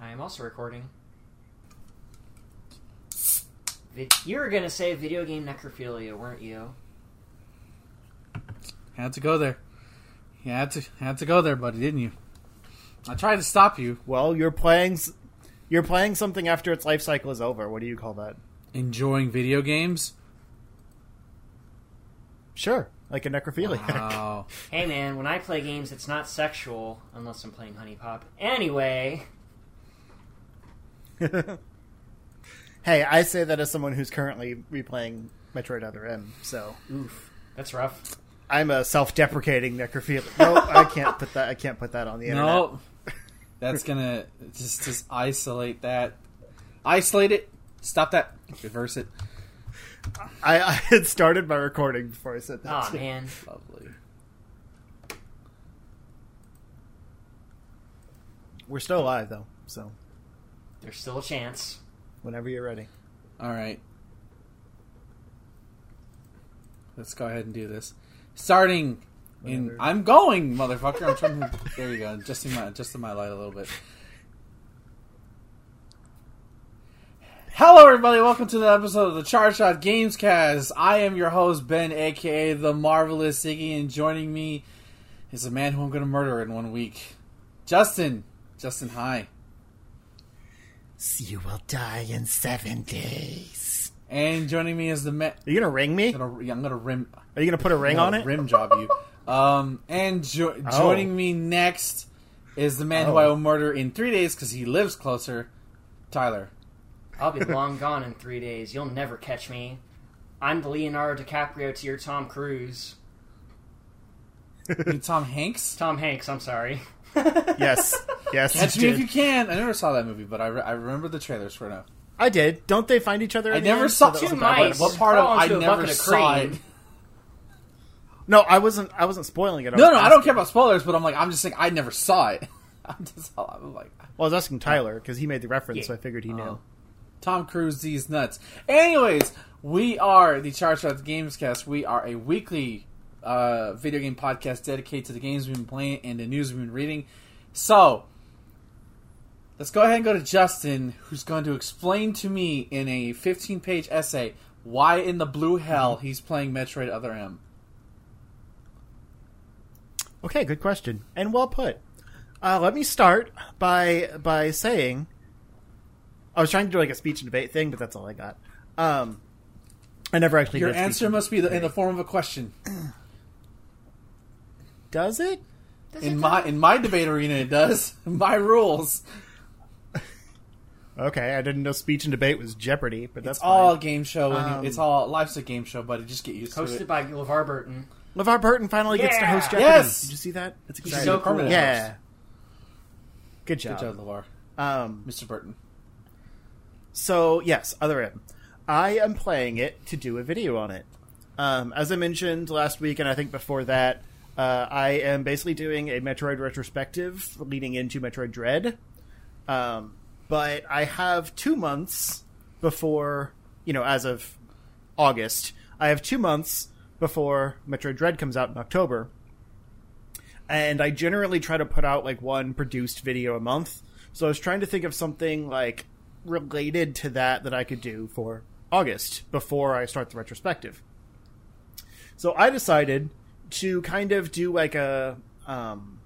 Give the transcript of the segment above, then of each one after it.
I am also recording. Vi- You were gonna say video game necrophilia, weren't you? Had to go there. You had to had to go there, buddy, didn't you? I tried to stop you. Well, you're playing. s- You're playing something after its life cycle is over. What do you call that? Enjoying video games? Sure, like a necrophiliac. Wow. Hey man, when I play games, it's not sexual unless I'm playing HuniePop. Anyway, hey, I say that as someone who's currently replaying Metroid Other M. So oof, that's rough. I'm a self-deprecating necrophiliac. No, I can't put that. I can't put that on the internet. no. That's gonna just just isolate that. Isolate it. Stop that. Reverse it. I, I had started my recording before I said that. Aw too. man, Lovely. We're still alive though, so there's still a chance. whenever you're ready. All right. Let's go ahead and do this. Starting in I'm going, motherfucker. I'm trying to There you go. Just in my just in my light a little bit. Hello everybody, welcome to the episode of the Charge Shot Gamescast. I am your host, Ben, aka the Marvelous Iggy, and joining me is a man who I'm gonna murder in one week. Justin. Justin, hi. You will die in seven days. And joining me is the man Are you gonna ring me? I'm gonna, I'm gonna rim Are you gonna put a ring on it? Rim job you. Um, and jo- Oh. joining me next is the man who Oh. I will murder in three days because he lives closer. Tyler. I'll be long gone in three days. You'll never catch me. I'm the Leonardo DiCaprio to your Tom Cruise. You Tom Hanks. Tom Hanks, I'm sorry. yes, yes. Catch me if you can. I never saw that movie, but I, re- I remember the trailers for now. I did. Don't they find each other? I never end? saw. So that Two mice. What part of I never saw it? No, I wasn't. I wasn't spoiling it. No, was no, I don't care about spoilers, but I'm like, I'm just saying, I never saw it. I'm just, I'm like, Well, I was asking Tyler because he made the reference, Yeah. so I figured he knew. Oh. Tom Cruise these nuts. Anyways, we are the Charge Shots Gamescast. We are a weekly uh, video game podcast dedicated to the games we've been playing and the news we've been reading. So, let's go ahead and go to Justin, who's going to explain to me in a 15 page essay why in the blue hell he's playing Metroid Other M. Okay, good question and well put. Uh, let me start by by saying I was trying to do like a speech and debate thing, but that's all I got. Um, I never actually. Your answer must be the, in the form of a question. Does it? In my in my debate arena, it does. My rules. Okay, I didn't know speech and debate was Jeopardy, but that's It's all game show. Um, it's all life's a game show, buddy. Just get used to it. Hosted by LeVar Burton. LeVar Burton finally gets to host Jeopardy. Yes! Did you see that? That's He's exciting. so a permanent cool. yeah. Good job. Good job, LeVar. Um, Mr. Burton. So yes, Other M. I am playing it to do a video on it. Um, as I mentioned last week, and I think before that, uh, I am basically doing a Metroid retrospective leading into Metroid Dread. Um, but I have two months before, you know, as of August, I have two months before Metroid Dread comes out in October. And I generally try to put out like one produced video a month. So I was trying to think of something like related to that that I could do for August before I start the retrospective. So I decided to kind of do like a um,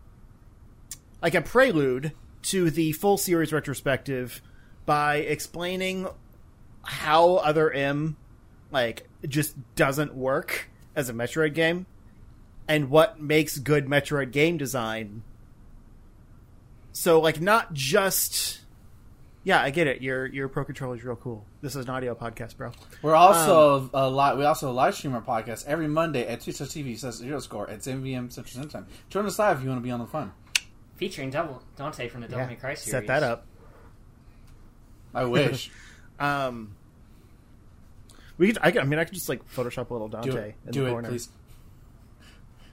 like a prelude to the full series retrospective by explaining how Other M like just doesn't work as a Metroid game and what makes good Metroid game design. So like not just yeah, I get it. Your your pro controller is real cool. This is an audio podcast, bro. We're also a li- we also live stream our podcast every Monday at Twitch.tv says zero score at 7 p.m. Central Standard Time. Join us live if you want to be on the fun. Featuring Devil Dante from the Devil Yeah, May Cry series. set that up. I wish. Um, we could. I, could- I mean, I could just like Photoshop a little Dante do it. in Do the it, corner. please.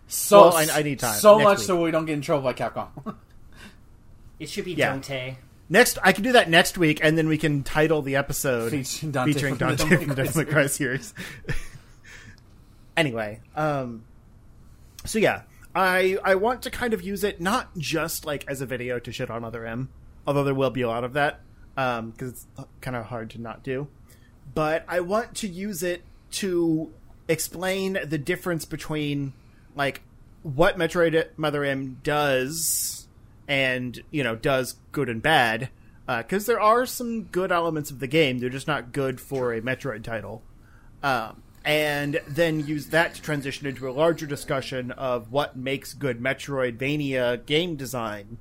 So Well, I- I need time. So Next much week. so we don't get in trouble by Capcom. It should be Yeah. Dante. Next, I can do that next week, and then we can title the episode Featuring Dante featuring from the Dante from the Devil May Cry series. anyway, um, so yeah, I I want to kind of use it not just like as a video to shit on Other M, although there will be a lot of that because it's kind of hard to not do. But I want to use it to explain the difference between like what Metroid Mother M does and you know does good and bad because there are some good elements of the game. They're just not good for a Metroid title. Um, and then use that to transition into a larger discussion of what makes good Metroidvania game design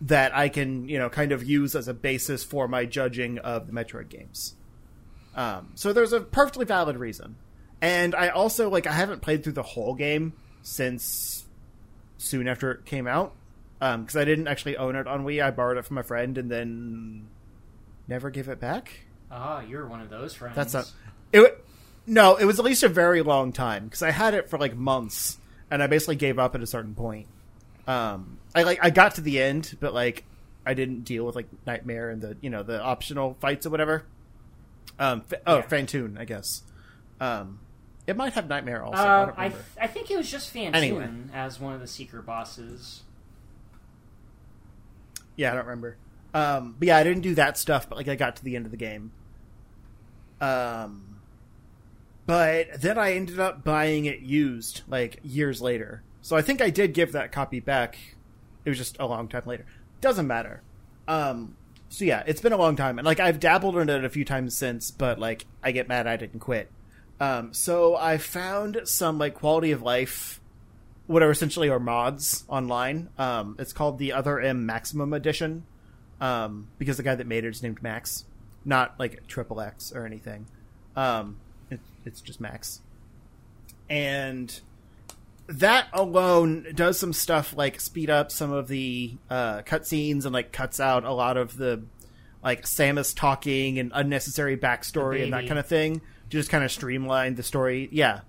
that I can, you know, kind of use as a basis for my judging of the Metroid games. Um, so there's a perfectly valid reason. And I also, like, I haven't played through the whole game since soon after it came out. Because um, I didn't actually own it on Wii. I borrowed it from a friend and then never give it back. Ah, you're one of those friends. That's not. It, no, it was at least a very long time because I had it for like months, and I basically gave up at a certain point. Um, I like I got to the end, but like I didn't deal with like Nightmare and the you know the optional fights or whatever. Um, fa- oh, Yeah. Fantoon, I guess. Um, it might have Nightmare also. I Uh, don't I, remember. I think it was just Fantoon Anyway. as one of the secret bosses. Yeah, I don't remember. Um, but yeah, I didn't do that stuff, but like I got to the end of the game. Um, but then I ended up buying it used like years later. So I think I did give that copy back. It was just a long time later. Doesn't matter. Um, so yeah, it's been a long time, and like I've dabbled in it a few times since, but like I get mad I didn't quit. Um, so I found some like quality of life what are essentially are mods online. Um, it's called the Other M Maximum Edition um, because the guy that made it is named Max, not like Triple X or anything. Um, it, it's just Max, and that alone does some stuff like speed up some of the uh, cutscenes and like cuts out a lot of the like Samus talking and unnecessary backstory and that kind of thing. Just kind of streamline the story. Yeah.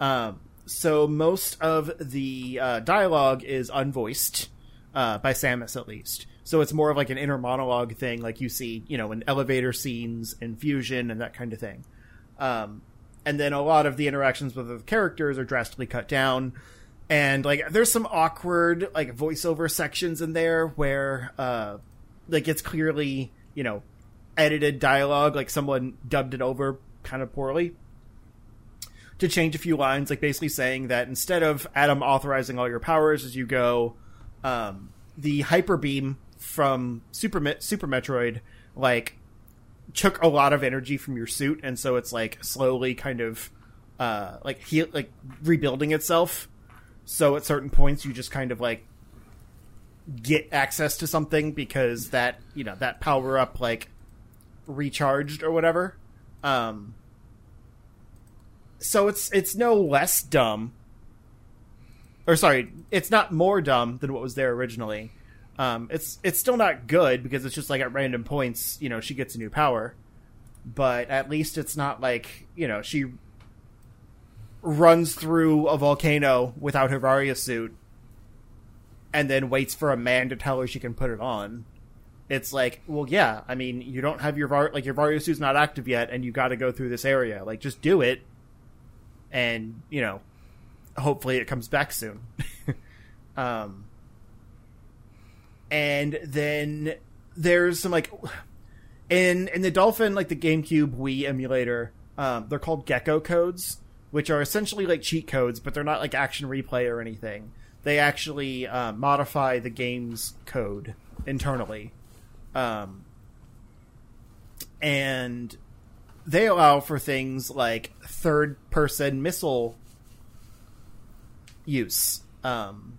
Um, so most of the uh, dialogue is unvoiced uh, by Samus, at least. So it's more of like an inner monologue thing, like you see, you know, in elevator scenes and fusion and that kind of thing. Um, and then a lot of the interactions with the characters are drastically cut down. And like, there's some awkward like voiceover sections in there where, uh, like it's clearly, you know, edited dialogue, like someone dubbed it over kind of poorly to change a few lines, like basically saying that instead of Adam authorizing all your powers as you go, um, the hyper beam from Super Super Metroid like took a lot of energy from your suit, and so it's like slowly kind of uh, like heal like rebuilding itself. So at certain points, you just kind of like get access to something because that you know that power up like recharged or whatever. Um, so it's it's no less dumb or sorry it's not more dumb than what was there originally um it's it's still not good because it's just like at random points you know she gets a new power but at least it's not like you know she runs through a volcano without her Varia suit and then waits for a man to tell her she can put it on it's like, well, yeah. I mean, you don't have your Var- like your Varia suit's not active yet, and you got to go through this area. Like, just do it, and you know, hopefully it comes back soon. um, and then there's some like in in the Dolphin, like the GameCube Wii emulator. Um, they're called Gecko codes, which are essentially like cheat codes, but they're not like action replay or anything. They actually uh, modify the game's code internally um, and they allow for things like third person missile use um,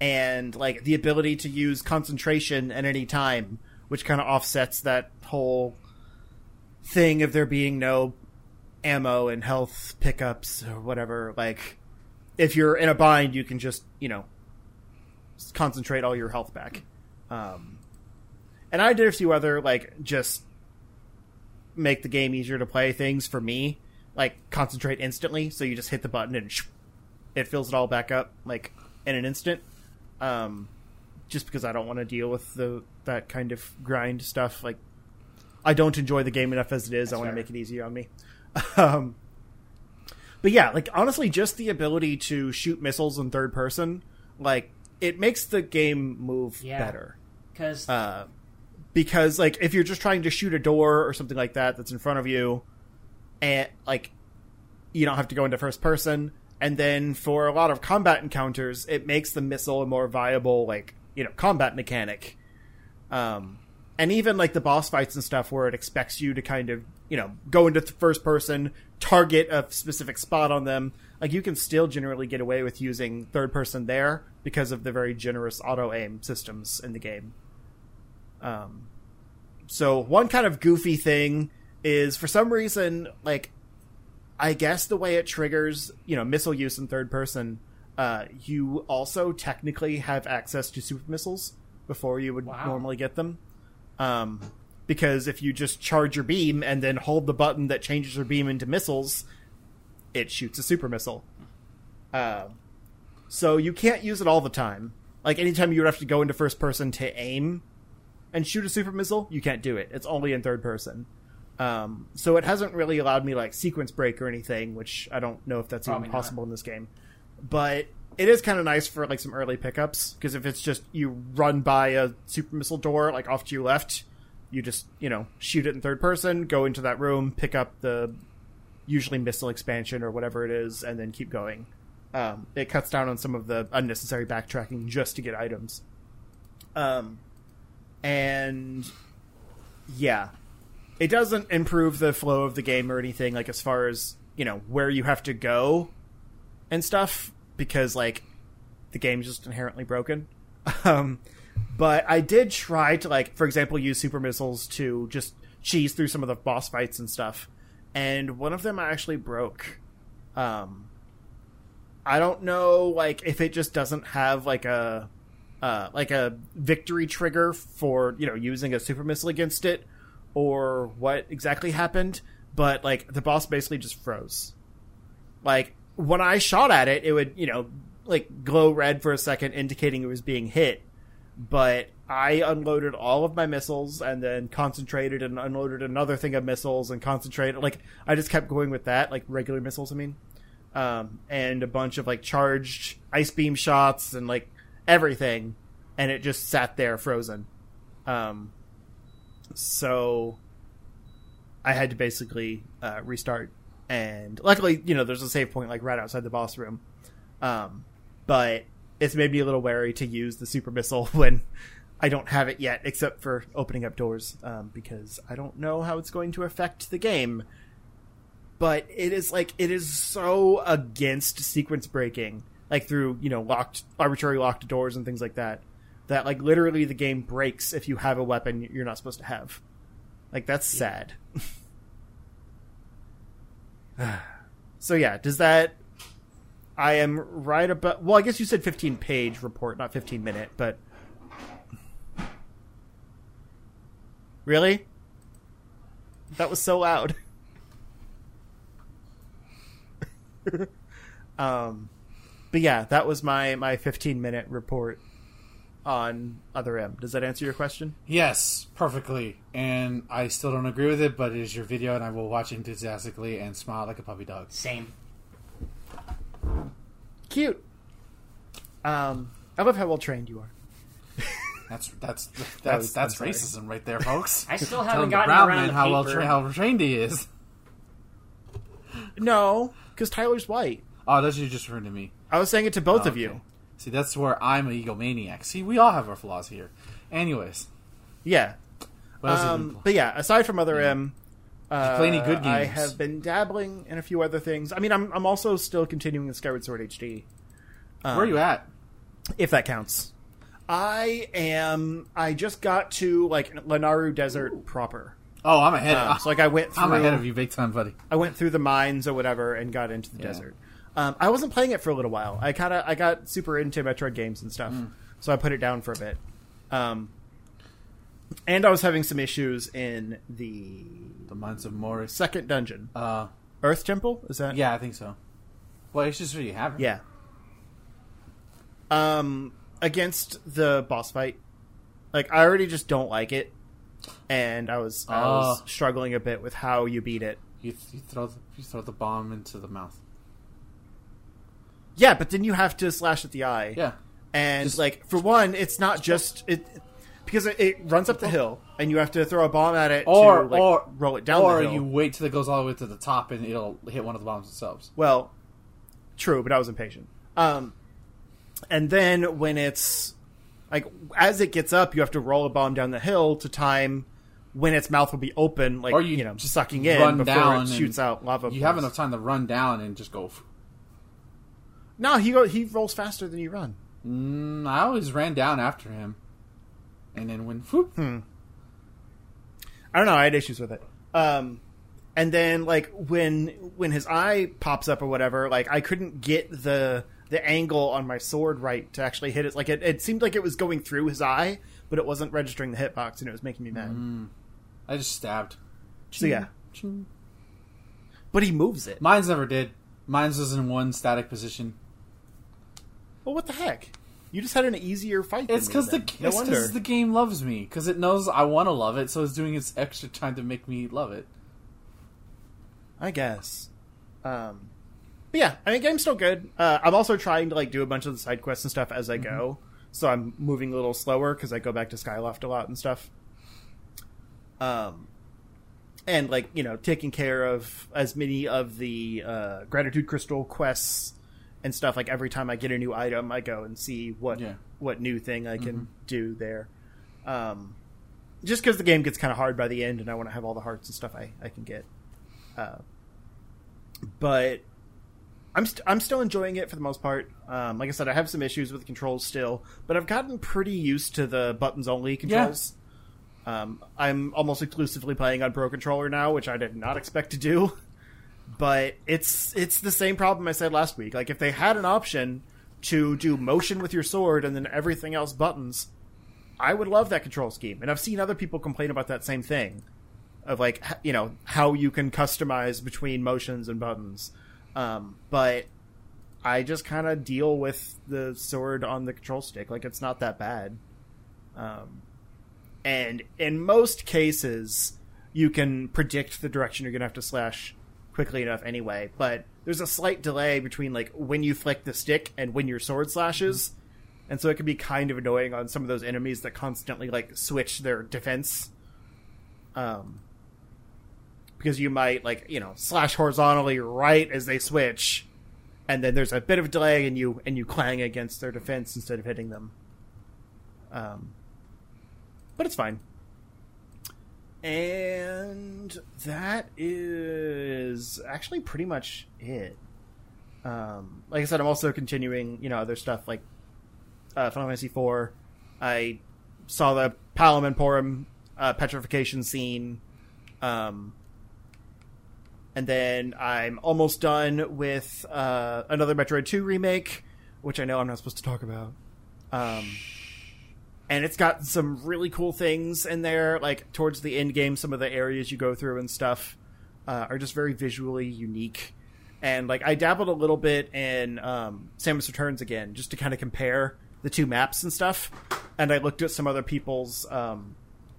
and like the ability to use concentration at any time which kind of offsets that whole thing of there being no ammo and health pickups or whatever. Like if you're in a bind you can just you know concentrate all your health back. Um, and I did a few other like just make the game easier to play things for me, like concentrate instantly. So you just hit the button and sh- it fills it all back up like in an instant. Um, just because I don't want to deal with the that kind of grind stuff. Like I don't enjoy the game enough as it is. I That's want to make it easier on me. um, but yeah, like honestly, just the ability to shoot missiles in third person, like it makes the game move Yeah. better Because uh, because like if you're just trying to shoot a door or something like that that's in front of you, and like you don't have to go into first person. And then for a lot of combat encounters, it makes the missile a more viable like you know combat mechanic. Um, and even like the boss fights and stuff where it expects you to kind of you know go into first person, target a specific spot on them. Like you can still generally get away with using third person there because of the very generous auto aim systems in the game. Um, so one kind of goofy thing is for some reason, like I guess the way it triggers, you know, missile use in third person, uh, you also technically have access to super missiles before you would Wow. normally get them. Um, because if you just charge your beam and then hold the button that changes your beam into missiles, it shoots a super missile. Uh, so you can't use it all the time. Like anytime you would have to go into first person to aim and shoot a super missile, you can't do it. It's only in third person. Um, so it hasn't really allowed me like sequence break or anything, which I don't know if that's Probably even not. possible in this game. But it is kind of nice for like some early pickups because if it's just you run by a super missile door like off to your left, you just you know shoot it in third person, go into that room, pick up the usually missile expansion or whatever it is, and then keep going. Um, it cuts down on some of the unnecessary backtracking just to get items. Um, and yeah, it doesn't improve the flow of the game or anything like as far as you know where you have to go and stuff because like the game's just inherently broken. Um, but I did try to like, for example, use super missiles to just cheese through some of the boss fights and stuff, and one of them I actually broke. Um, I don't know, like if it just doesn't have like a uh, like a victory trigger for you know using a super missile against it, or what exactly happened. But like the boss basically just froze. Like when I shot at it, it would you know like glow red for a second, indicating it was being hit. But I unloaded all of my missiles and then concentrated and unloaded another thing of missiles and concentrated. Like I just kept going with that, like regular missiles. I mean, um, and a bunch of like charged ice beam shots and like everything, and it just sat there frozen. Um, so I had to basically uh, restart, and luckily, you know, there's a save point like right outside the boss room. Um, but it's made me a little wary to use the super missile when I don't have it yet, except for opening up doors, um, because I don't know how it's going to affect the game. But it is like it is so against sequence breaking, like through you know locked arbitrary locked doors and things like that, that like literally the game breaks if you have a weapon you're not supposed to have. Like that's sad. so yeah, does that I am right about. Well, I guess you said 15 page report, not 15 minute, but. Really? That was so loud. um, but yeah, that was my my 15 minute report on Other M. Does that answer your question? Yes, perfectly. And I still don't agree with it, but it is your video, and I will watch it enthusiastically and smile like a puppy dog. same. Cute. Um, I love how well trained you are. That's that's That that's was- that's I'm racism right there, folks. I still haven't gotten brown around man the how well tra- how trained he is. No, because Tyler's white. Oh, that's you just referring to me. I was saying it to both Oh, of you. See, that's where I'm an egomaniac. See, we all have our flaws here. Anyways, Yeah. what else have you Um, but yeah, aside from other M, uh, play any good games? I have been dabbling in a few other things. I mean, I'm I'm also still continuing the Skyward Sword HD. playing? Where are you at? if that counts. I am. I just got to like Lanayru Desert proper. Oh, I'm ahead. Um, so like I went through. I'm ahead of you, big time, buddy. I went through the mines or whatever and got into the Yeah. desert. Um, I wasn't playing it for a little while. I kind of I got super into Metroid games and stuff, Mm. so I put it down for a bit. Um, and I was having some issues in the The Mines of Moria. second dungeon, Uh, Earth Temple. Is that yeah, I think so. Well, it's just so you have it. Yeah. Um, against the boss fight, like I already just don't like it, and I was I was Oh. struggling a bit with how you beat it. You, you throw the, you throw the bomb into the mouth. Yeah, but then you have to slash at the eye. Yeah. and Just- like for one, it's not just it. because it, it runs up the hill, and you have to throw a bomb at it Or to like, or roll it down or the hill. you wait till it goes all the way to the top and it'll hit one of the bombs themselves. Well, true, but I was impatient. Um, and then when it's like as it gets up, you have to roll a bomb down the hill to time when its mouth will be open, like Or you, you know, just sucking in before it shoots out lava. You have enough time to run down and just go. F- No, he go, he rolls faster than you run. Mm, I always ran down after him, and then when whoop, Hmm. I don't know. I had issues with it. Um, and then like when when his eye pops up or whatever, like I couldn't get the the angle on my sword right to actually hit it. Like it, it seemed like it was going through his eye, but it wasn't registering the hitbox, and it was making me mad. I just stabbed. So yeah, Ching. but he moves it. Mine's never did. Mine's was in one static position. Well, what the heck? You just had an easier fight. It's because the no it's wonder. the game loves me because it knows I want to love it, so it's doing its extra time to make me love it. I guess. Um, but yeah, I mean, game's still good. Uh, I'm also trying to like do a bunch of the side quests and stuff as I go, so I'm moving a little slower because I go back to Skyloft a lot and stuff. Um, and like you know, taking care of as many of the uh, gratitude crystal quests and stuff. Like every time I get a new item, I go and see what Yeah. what new thing I can do there. Um, just because the game gets kind of hard by the end, and I want to have all the hearts and stuff I, I can get. Uh, but I'm st- I'm still enjoying it for the most part. Um, like I said, I have some issues with the controls still, but I've gotten pretty used to the buttons only controls. Um, I'm almost exclusively playing on Pro Controller now, which I did not expect to do. But it's it's the same problem I said last week. Like if they had an option to do motion with your sword and then everything else buttons, I would love that control scheme. And I've seen other people complain about that same thing of like you know how you can customize between motions and buttons. Um, but I just kind of deal with the sword on the control stick like it's not that bad. Um, and in most cases, you can predict the direction you're gonna have to slash quickly enough anyway. But there's a slight delay between like when you flick the stick and when your sword slashes, and so it can be kind of annoying on some of those enemies that constantly like switch their defense. Um, because you might like you know slash horizontally right as they switch, and then there's a bit of delay and you and you clang against their defense instead of hitting them. Um, but it's fine. And that is actually pretty much it. Um, like I said, I'm also continuing, you know, other stuff like uh, Final Fantasy IV. I saw the Palom and Porom uh, petrification scene. Um, and then I'm almost done with uh, another Metroid 2 remake, which I know I'm not supposed to talk about. Um, and it's got some really cool things in there. Like towards the end game, some of the areas you go through and stuff uh, are just very visually unique. And like I dabbled a little bit in um, Samus Returns again, just to kind of compare the two maps and stuff. And I looked at some other people's um,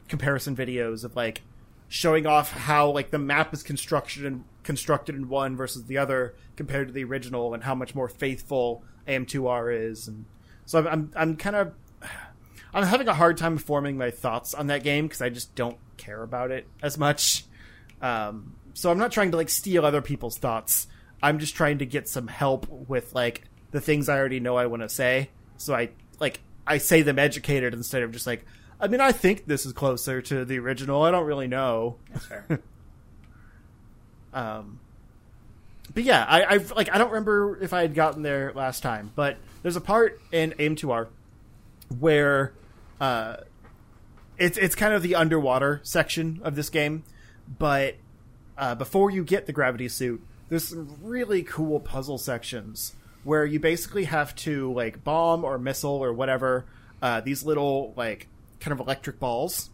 comparison videos of like showing off how like the map is constructed and constructed in one versus the other compared to the original, and how much more faithful AM2R is. And so I'm I'm, I'm kind of I'm having a hard time forming my thoughts on that game because I just don't care about it as much. Um, so I'm not trying to like steal other people's thoughts. I'm just trying to get some help with like the things I already know I want to say. So I like I say them educated instead of just like I mean I think this is closer to the original. I don't really know. That's fair. Um, but yeah, I, I've like I don't remember if I had gotten there last time, but there's a part in AM2R where uh, it's it's kind of the underwater section of this game, but uh, before you get the gravity suit, there's some really cool puzzle sections where you basically have to like bomb or missile or whatever uh, these little like kind of electric balls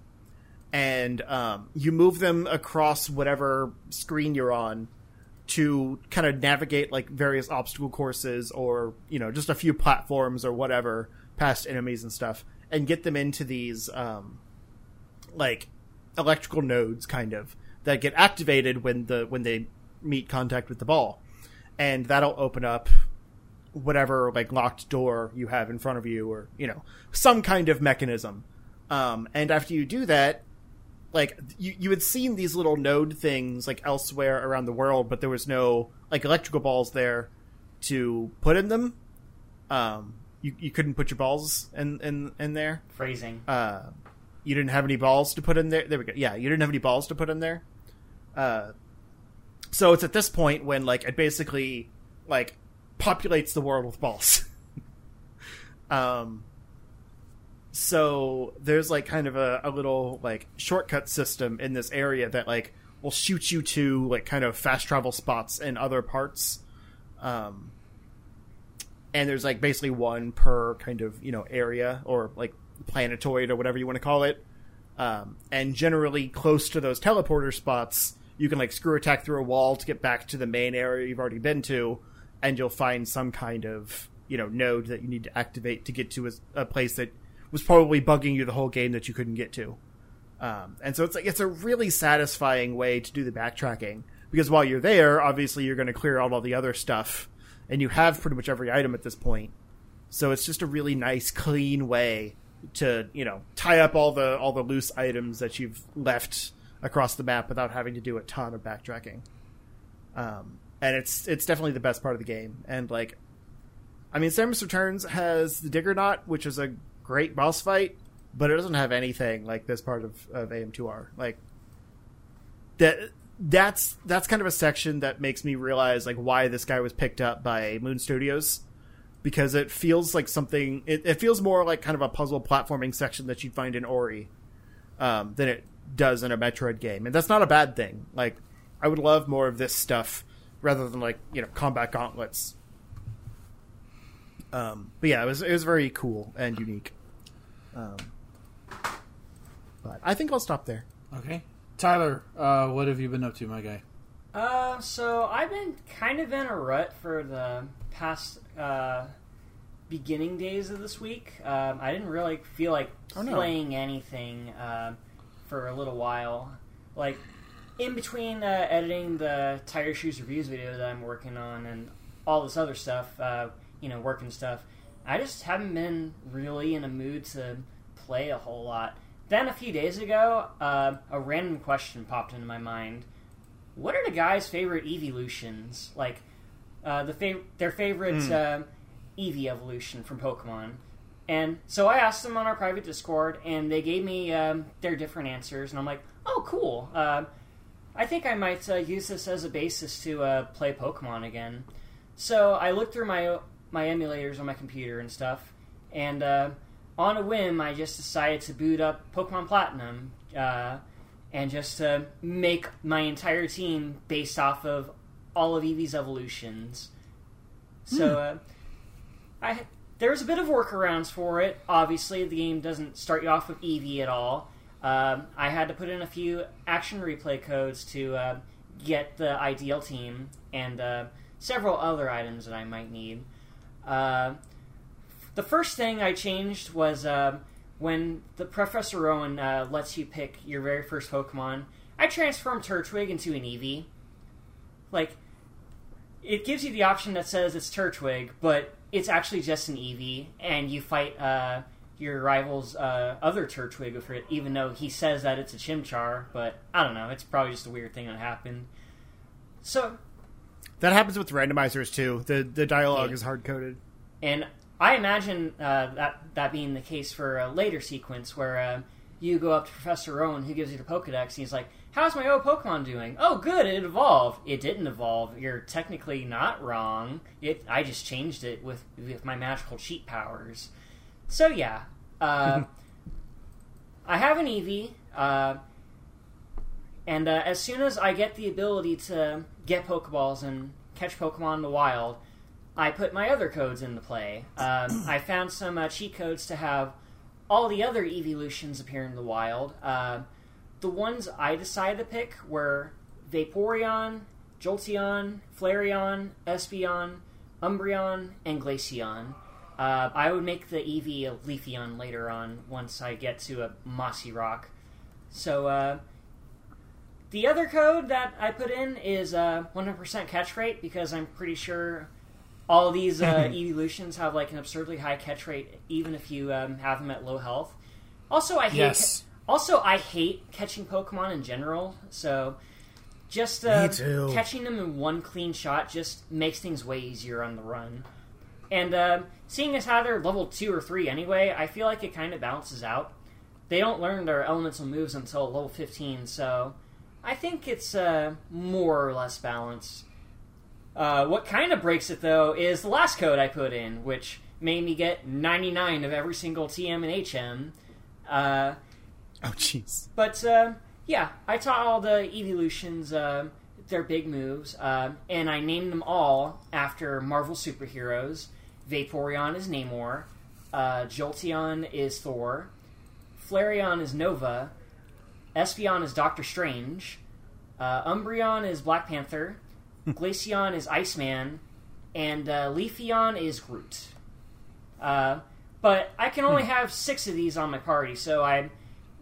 and um, you move them across whatever screen you're on to kind of navigate like various obstacle courses or you know just a few platforms or whatever past enemies and stuff and get them into these um, like electrical nodes kind of that get activated when the when they meet contact with the ball and that'll open up whatever like locked door you have in front of you or you know some kind of mechanism Um, and after you do that, like you you had seen these little node things like elsewhere around the world, but there was no like electrical balls there to put in them. Um, you you couldn't put your balls in in in there. Phrasing. Uh, you didn't have any balls to put in there. There we go. Yeah, you didn't have any balls to put in there. Uh, so it's at this point when like it basically like populates the world with balls. um, so there's like kind of a, a little like shortcut system in this area that like will shoot you to like kind of fast travel spots in other parts. Um, and there's like basically one per kind of you know area or like planetoid or whatever you want to call it. Um, and generally close to those teleporter spots, you can like screw attack through a wall to get back to the main area you've already been to, and you'll find some kind of you know node that you need to activate to get to a, a place that was probably bugging you the whole game that you couldn't get to. Um, and so it's like it's a really satisfying way to do the backtracking because while you're there, obviously you're going to clear out all the other stuff, and you have pretty much every item at this point. So it's just a really nice, clean way to you know tie up all the all the loose items that you've left across the map without having to do a ton of backtracking. Um, and it's it's definitely the best part of the game. And like, I mean, Samus Returns has the Diggernaut, which is a great boss fight, but it doesn't have anything like this part of, of AM2R. Like that that's that's kind of a section that makes me realize like why this guy was picked up by Moon Studios because it feels like something it, it feels more like kind of a puzzle platforming section that you'd find in Ori um, than it does in a Metroid game. And that's not a bad thing. Like I would love more of this stuff rather than like, you know, combat gauntlets. Um, but yeah, it was it was very cool and unique. Um, but I think I'll stop there. Okay, Tyler, uh, what have you been up to, my guy? Uh, so I've been kind of in a rut for the past uh, beginning days of this week. Um, I didn't really feel like Oh, no. playing anything uh, for a little while. Like in between uh, editing the tire shoes reviews video that I'm working on and all this other stuff, uh, you know, working stuff. I just haven't been really in a mood to play a whole lot. Then a few days ago, uh, a random question popped into my mind. What are the guys' favorite evolutions? Like, uh, the fav- their favorite uh, Eevee evolution from Pokemon. And so I asked them on our private Discord, and they gave me um, their different answers, and I'm like, oh, cool. Uh, I think I might uh, use this as a basis to uh, play Pokemon again. So I looked through my my emulators on my computer and stuff, and uh, on a whim, I just decided to boot up Pokemon Platinum uh, and just to make my entire team based off of all of Eevee's evolutions. So uh, I there's a bit of workarounds for it. Obviously, the game doesn't start you off with Eevee at all. Um, I had to put in a few action replay codes to uh, get the ideal team and uh, several other items that I might need. The first thing I changed was uh, when the Professor Rowan uh, lets you pick your very first Pokemon. I transformed Turtwig into an Eevee. Like, it gives you the option that says it's Turtwig, but it's actually just an Eevee, and you fight uh, your rival's uh, other Turtwig with it, even though he says that it's a Chimchar. But I don't know, it's probably just a weird thing that happened. So, That happens with randomizers too. The the dialogue Yeah. is hard coded. and I imagine uh, that that being the case for a later sequence where uh, you go up to Professor Rowan, who gives you the Pokedex, and he's like, "How's my old Pokemon doing? Oh, good, it evolved. It didn't evolve. You're technically not wrong. It I just changed it with with my magical cheat powers. So yeah, uh, I have an Eevee." Uh, and uh, as soon as I get the ability to get Pokeballs and catch Pokemon in the wild, I put my other codes into play. Um, I found some uh, cheat codes to have all the other evolutions appear in the wild. Uh, the ones I decided to pick were Vaporeon, Jolteon, Flareon, Espeon, Umbreon, and Glaceon. Uh, I would make the Eevee a Leafeon later on once I get to a Mossy Rock. So, uh, the other code that I put in is uh, 100% catch rate because I'm pretty sure all these uh, evolutions have like an absurdly high catch rate, even if you um, have them at low health. Also, I hate. Yes. Also, I hate catching Pokemon in general. So, just uh, catching them in one clean shot just makes things way easier on the run. And uh, seeing as how they're level two or three anyway, I feel like it kind of balances out. They don't learn their elemental moves until level fifteen, so I think it's uh, more or less balanced. Uh, what kind of breaks it though is the last code I put in, which made me get 99 of every single TM and HM. Uh, Oh, jeez. but uh, yeah, I taught all the evolutions uh, their big moves, uh, and I named them all after Marvel superheroes. Vaporeon is Namor, uh, Jolteon is Thor, Flareon is Nova, Espeon is Doctor Strange, uh, Umbreon is Black Panther, Glaceon is Iceman, and uh, Leafeon is Groot. Uh, but I can only have six of these on my party, so I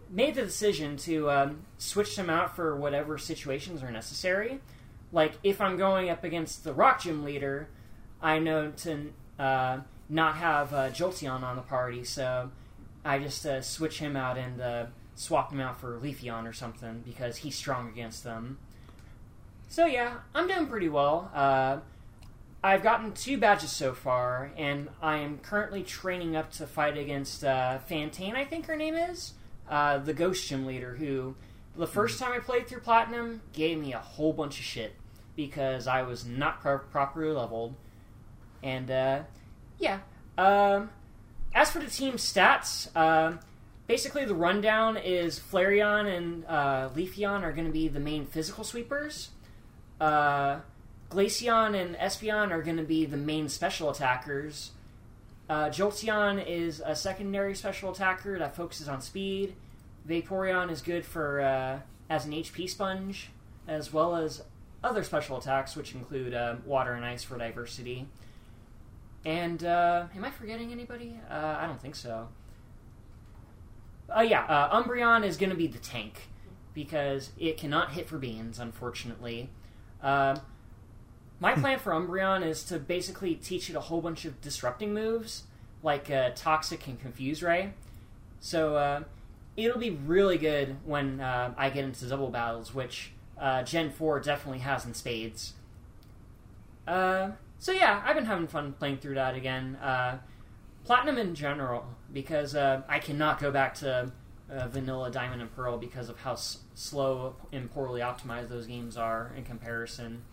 made the decision to um, switch them out for whatever situations are necessary. Like if I'm going up against the Rock Gym leader, I know to uh, not have uh, Jolteon on the party, so I just uh, switch him out and uh, swap him out for Leafeon or something because he's strong against them. So yeah, I'm doing pretty well. Uh, I've gotten two badges so far, and I am currently training up to fight against uh, Fantina, I think her name is, uh, the Ghost Gym leader, who the first time I played through Platinum gave me a whole bunch of shit because I was not pro- properly leveled. And uh, yeah, um, as for the team stats, um basically the rundown is Flareon and uh, Leafeon are going to be the main physical sweepers. Uh, Glaceon and Espeon are going to be the main special attackers. Uh, Jolteon is a secondary special attacker that focuses on speed. Vaporeon is good for uh, as an HP sponge, as well as other special attacks, which include uh, water and ice for diversity. And uh, am I forgetting anybody? Uh, I don't think so. Oh yeah, uh, Umbreon is going to be the tank because it cannot hit for beans, unfortunately. Um, my plan for Umbreon is to basically teach it a whole bunch of disrupting moves, like uh, Toxic and Confuse Ray. So uh, it'll be really good when uh, I get into double battles, which uh, Gen 4 definitely has in spades. Uh, so yeah, I've been having fun playing through that again. Uh, Platinum in general, because uh, I cannot go back to uh, Vanilla Diamond and Pearl because of how s- slow and poorly optimized those games are in comparison.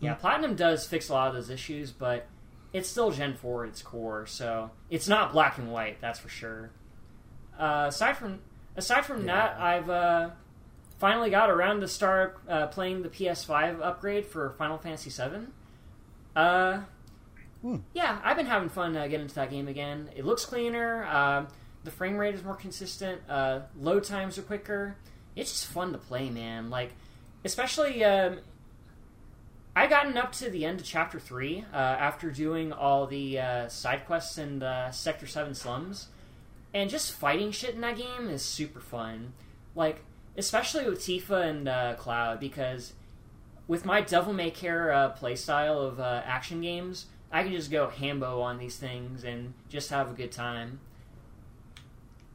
Yeah, Platinum does fix a lot of those issues, but it's still Gen 4 at its core, so it's not black and white, that's for sure. Uh, aside from aside from that, I've uh, finally got around to start uh, playing the PS5 upgrade for Final Fantasy VII. Uh, yeah, I've been having fun uh, getting into that game again. It looks cleaner. The frame rate is more consistent. Uh, load times are quicker. It's just fun to play, man. Like, especially um, I gotten up to the end of chapter three uh, after doing all the uh, side quests in the Sector Seven slums, and just fighting shit in that game is super fun. Like, especially with Tifa and uh, Cloud, because with my Devil May Care uh, playstyle of uh, action games, I can just go hambo on these things and just have a good time.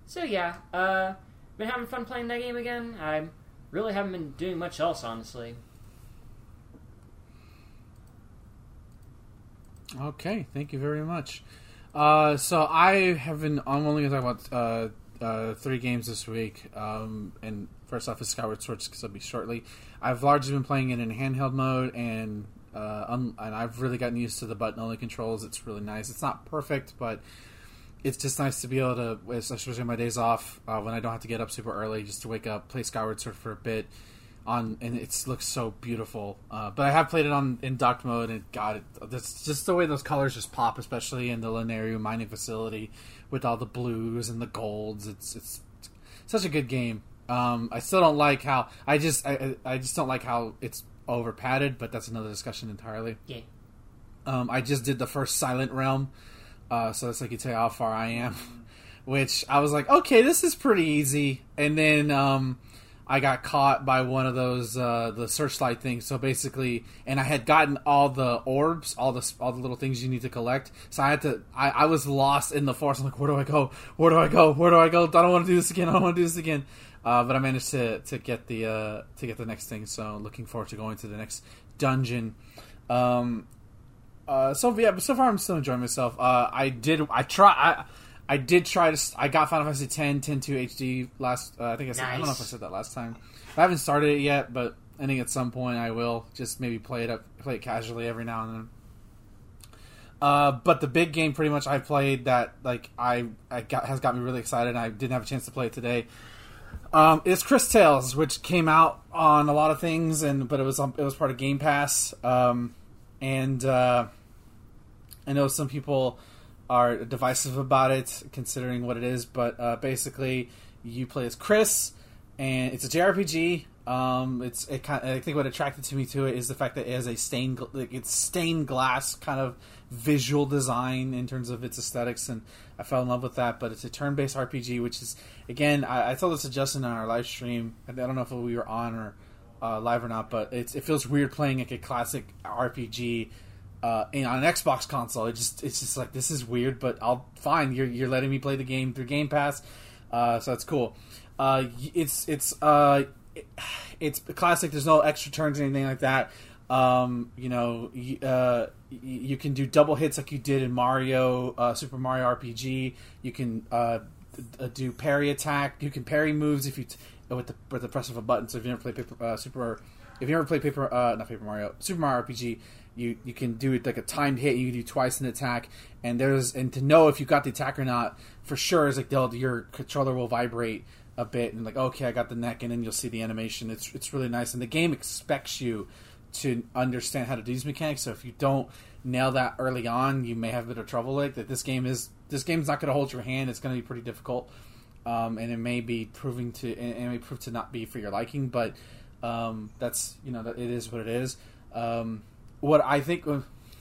So yeah, uh, been having fun playing that game again. I really haven't been doing much else, honestly. Okay, thank you very much. Uh, so I have been. I'm only going to talk about uh, uh, three games this week. Um, and first off is Skyward Sword because I'll be shortly. I've largely been playing it in handheld mode, and uh, un- and I've really gotten used to the button only controls. It's really nice. It's not perfect, but it's just nice to be able to, especially my days off uh, when I don't have to get up super early, just to wake up, play Skyward Sword for a bit. On and it looks so beautiful. Uh, but I have played it on in docked mode, and God, it, that's just the way those colors just pop, especially in the Lanayru mining facility with all the blues and the golds. It's it's such a good game. Um, I still don't like how I just I, I I just don't like how it's over padded, but that's another discussion entirely. Yeah. Um, I just did the first Silent Realm, uh, so that's like you tell how far I am. Which I was like, okay, this is pretty easy. And then um, I got caught by one of those uh, the searchlight things. So basically, and I had gotten all the orbs, all the all the little things you need to collect. So I had to. I, I was lost in the forest. I'm like, where do I go? Where do I go? Where do I go? I don't want to do this again. I don't want to do this again. Uh, but I managed to to get the uh, to get the next thing. So looking forward to going to the next dungeon. Um, uh, so yeah, but so far I'm still enjoying myself. Uh, I did. I try. I, I did try to. I got Final Fantasy 10, 10 2 HD last. Uh, I think I said. I don't know if I said that last time. I haven't started it yet, but I think at some point I will. Just maybe play it up, play it casually every now and then. Uh, but the big game, pretty much, I played that like I, I got has got me really excited. I didn't have a chance to play it today. Um, it's Cris Tales, which came out on a lot of things, and but it was it was part of Game Pass. Um, and uh, I know some people are divisive about it, considering what it is. But uh, basically, you play as Chris, and it's a JRPG. Um, it's it kind. Of, I think what attracted to me to it is the fact that it has a stained, like it's stained glass kind of visual design in terms of its aesthetics, and I fell in love with that. But it's a turn-based RPG, which is again, I, I told this to Justin on our live stream. I don't know if we were on or uh, live or not, but it feels weird playing like a classic RPG uh, on an Xbox console. It just it's just like this is weird, but I'll fine. You're you're letting me play the game through Game Pass, uh, so that's cool. Uh, it's it's uh, it's classic. There's no extra turns or anything like that. Um, you know, uh, you can do double hits like you did in Mario, uh, Super Mario RPG. You can uh, do parry attack. You can parry moves if you t- with the with the press of a button. So if you never play paper, uh, Super, if you ever play Paper, uh, not Paper Mario, Super Mario RPG, you you can do it like a timed hit. You can do twice an attack, and there's and to know if you got the attack or not for sure is like they'll your controller will vibrate a bit and like okay I got the neck, and then you'll see the animation. It's it's really nice, and the game expects you to understand how to do these mechanics. So if you don't nail that early on, you may have a bit of trouble. Like that, this game is this game's not going to hold your hand. It's going to be pretty difficult, um, and it may be proving to and it may prove to not be for your liking. But um, that's you know it is what it is. Um, what I think.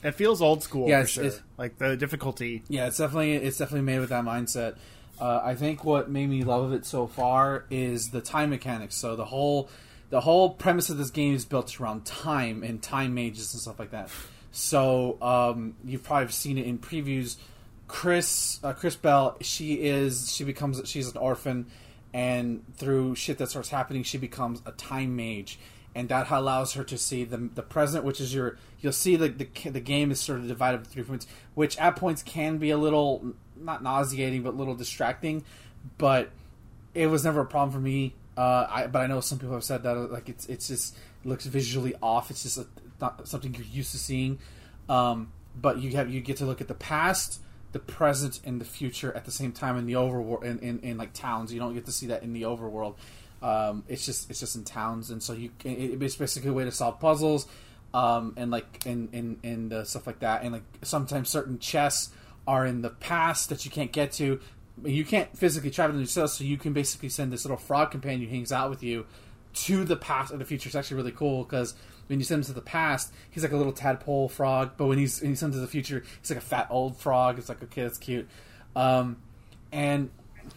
It feels old school, Yeah, for it's- sure. it's- like the difficulty. Yeah, it's definitely it's definitely made with that mindset. Uh, I think what made me love it so far is the time mechanics. So the whole the whole premise of this game is built around time and time mages and stuff like that. So um, you've probably seen it in previews. Chris uh, Crisbell, she is she becomes she's an orphan, and through shit that starts happening, she becomes a time mage, and that allows her to see the the present, which is your you'll see the the, the game is sort of divided into three points, which at points can be a little not nauseating but a little distracting, but it was never a problem for me. Uh, I, but I know some people have said that like it's it's just looks visually off. It's just a, not something you're used to seeing. Um, but you have you get to look at the past, the present, and the future at the same time in the overworld in, in, in like towns. You don't get to see that in the overworld. Um, it's just it's just in towns, and so you it, it's basically a way to solve puzzles, um, and like and and uh, stuff like that. And like sometimes certain chests are in the past that you can't get to. You can't physically travel them yourself, so you can basically send this little frog companion who hangs out with you to the past or the future. It's actually really cool because when you send him to the past, he's like a little tadpole frog, but when he's when you send him to the future, he's like a fat old frog. It's like okay, that's cute. Um, and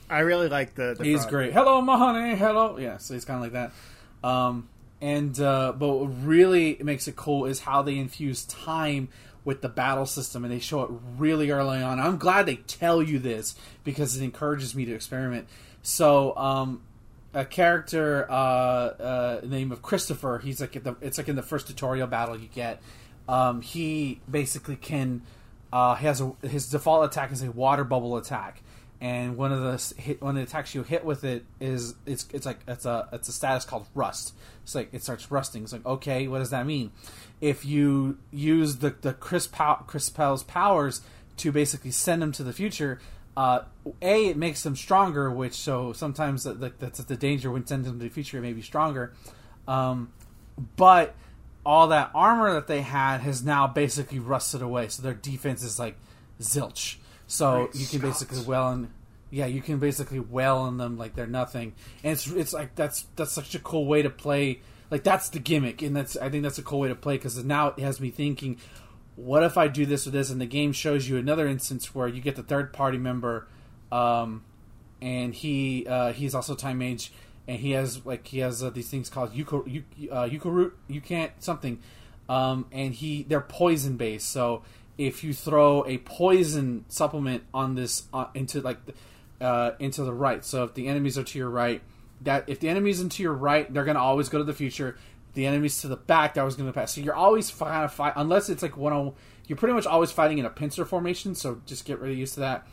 I really like the. the he's great. Hello, my honey. Hello. Yeah, so he's kind of like that. Um, and uh, but what really makes it cool is how they infuse time with the battle system, and they show it really early on. I'm glad they tell you this because it encourages me to experiment. So, um, a character uh, uh, name of Cristopher, he's like at the, it's like in the first tutorial battle you get. Um, he basically can uh, he has a, his default attack is a water bubble attack, and one of the hit, one of the attacks you hit with it is it's it's like it's a it's a status called rust. It's like it starts rusting. It's like okay, what does that mean? If you use the the Chris Pow- Crisbell's powers to basically send them to the future, uh, a it makes them stronger, which so sometimes that, that, that's the danger when sending them to the future. It may be stronger, um, but all that armor that they had has now basically rusted away. So their defense is like zilch. So Great you can Scott. basically well and yeah, you can basically wail on them like they're nothing. And it's it's like that's that's such a cool way to play. Like that's the gimmick, and that's I think that's a cool way to play because now it has me thinking, what if I do this or this? And the game shows you another instance where you get the third party member, um, and he uh, he's also time mage, and he has like he has uh, these things called yuko you uh, yuko root you can't something, um, and he they're poison based. So if you throw a poison supplement on this uh, into like uh, into the right, so if the enemies are to your right, that if the enemies into your right, they're gonna always go to the future. The enemies to the back, that was to pass. So you're always kind of fight unless it's like one on. You're pretty much always fighting in a pincer formation. So just get really used to that.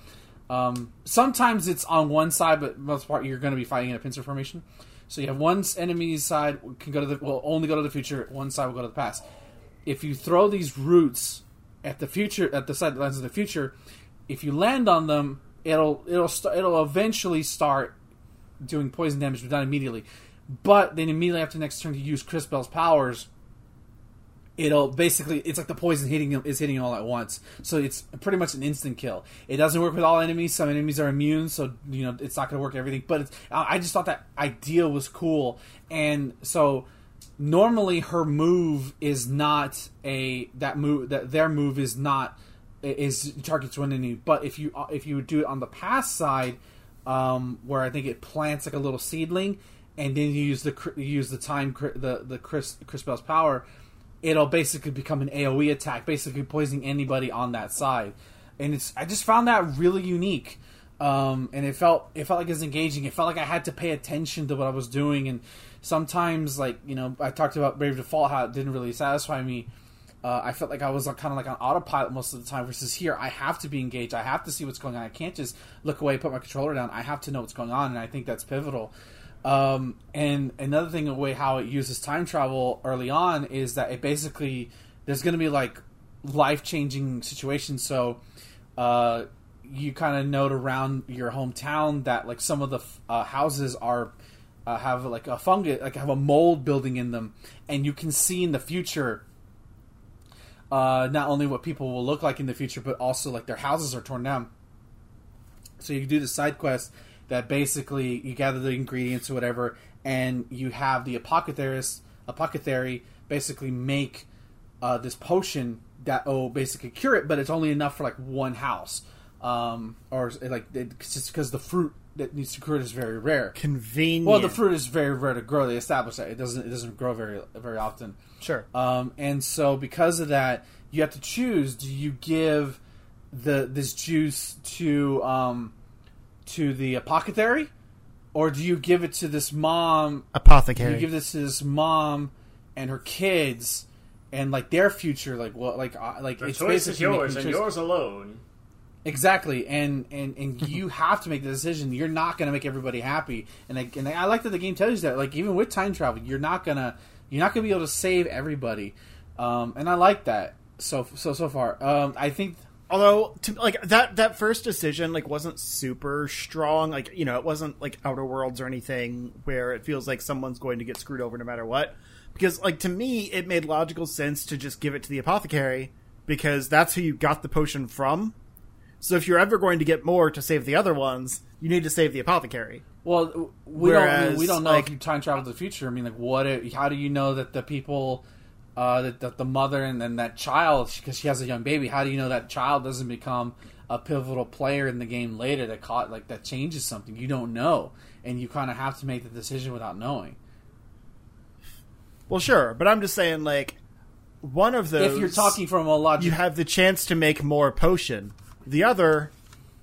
Um, sometimes it's on one side, but most part you're going to be fighting in a pincer formation. So you have one enemy's side can go to the will only go to the future. One side will go to the past. If you throw these roots at the future at the side that lands in the future, if you land on them, it'll it'll st- it'll eventually start doing poison damage, but not immediately. But then immediately after the next turn, to use Crisbell's powers, it'll basically it's like the poison hitting him is hitting him all at once. So it's pretty much an instant kill. It doesn't work with all enemies. Some enemies are immune, so you know it's not going to work everything. But I just thought that idea was cool, and so normally her move is not a that move that their move is not is targets one enemy. But if you if you do it on the pass side, um, where I think it plants like a little seedling, and then you use the you use the time the the Chris Crisbell's power, it'll basically become an AOE attack, basically poisoning anybody on that side. And it's I just found that really unique. Um, and it felt it felt like it was engaging. It felt like I had to pay attention to what I was doing, and sometimes like you know I talked about Brave Default how it didn't really satisfy me. Uh, I felt like I was uh, kind of like on autopilot most of the time. Versus here, I have to be engaged. I have to see what's going on. I can't just look away, put my controller down. I have to know what's going on, and I think that's pivotal. Um, and another thing, the way how it uses time travel early on is that it basically there's going to be like life changing situations. So uh, you kind of note around your hometown that like some of the uh, houses are uh, have like a fungus, like have a mold building in them, and you can see in the future. Uh, not only what people will look like in the future, but also like their houses are torn down. So you do the side quest that basically you gather the ingredients or whatever, and you have the apothecarist, apothecary basically make uh, this potion that will basically cure it, but it's only enough for like one house, um, or like it's just because the fruit that needs to cure is very rare. Convenient. Well, the fruit is very rare to grow. They establish that it doesn't it doesn't grow very very often. Sure. Um, and so because of that, you have to choose: do you give the this juice to um, to the apothecary, or do you give it to this mom? Apothecary. You give this to this mom and her kids, and like their future, like what, like uh, like The it's choice is yours and yours alone. Exactly, and and and you have to make the decision. You're not going to make everybody happy, and I, and I like that the game tells you that. Like even with time travel, you're not gonna you're not gonna be able to save everybody, um, and I like that. So so so far, um, I think Although, to, like that that first decision, like wasn't super strong. Like you know, it wasn't like Outer Worlds or anything where it feels like someone's going to get screwed over no matter what. Because like to me, it made logical sense to just give it to the apothecary because that's who you got the potion from. So if you're ever going to get more to save the other ones, you need to save the apothecary. Well, we don't. I mean, we don't know like- if you time travel to the future. I mean, like, what? How do you know that the people, uh, that, that the mother and then that child, because she has a young baby, how do you know that child doesn't become a pivotal player in the game later that caught like that changes something? You don't know, and you kind of have to make the decision without knowing. Well, sure, but I'm just saying, like one of those. if you're talking from a logic, you have the chance to make more potion. The other,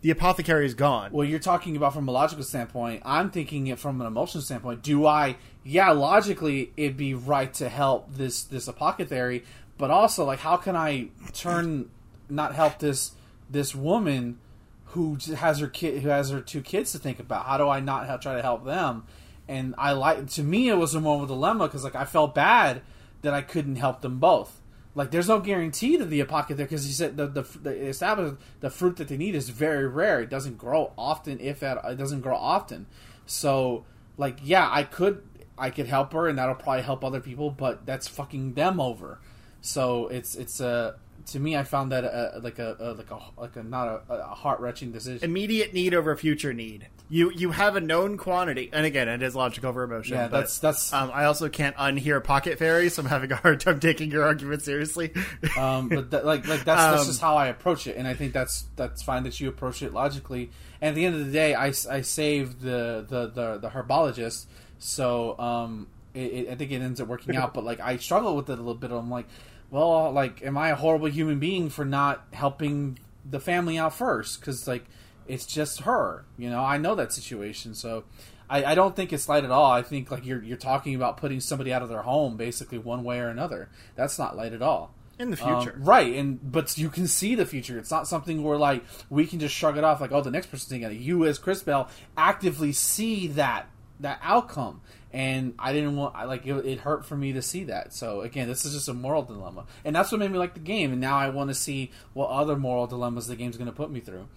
the apothecary is gone. Well, you're talking about from a logical standpoint. I'm thinking it from an emotional standpoint. Do I? Yeah, logically, it'd be right to help this this apothecary, but also like, how can I turn not help this this woman who has her kid who has her two kids to think about? How do I not help, try to help them? And I like to me, it was a moral dilemma because like I felt bad that I couldn't help them both. Like, there's no guarantee that the apothecary because he said the the, the established the fruit that they need is very rare. It doesn't grow often, if at it doesn't grow often. So, like, yeah, I could I could help her, and that'll probably help other people, but that's fucking them over. So it's it's a to me, I found that a, like a, a like a like a not a, a heart wrenching decision. Immediate need over future need. You you have a known quantity, and again, it is logical over emotion. Yeah, but, that's that's Um, I also can't unhear Pocket Fairy, so I'm having a hard time taking your argument seriously. um, but that, like like that's that's Um, just how I approach it, and I think that's that's fine that you approach it logically. And at the end of the day, I, I saved the the the, the herbologist So um, it, it, I think it ends up working out. But like I struggle with it a little bit. I'm like, well, like, am I a horrible human being for not helping the family out first? Because like it's just her. You know, I know that situation. So I, I don't think it's light at all. I think like you're you're talking about putting somebody out of their home basically one way or another. That's not light at all. In the Um, future. right? And but you can see the future. It's not something where like we can just shrug it off like, oh, the next person's thinking. it. You as Crisbell actively see that that outcome, and I didn't want. I like it, it hurt for me to see that. So again, this is just a moral dilemma, and that's what made me like the game. And now I want to see what other moral dilemmas the game's going to put me through.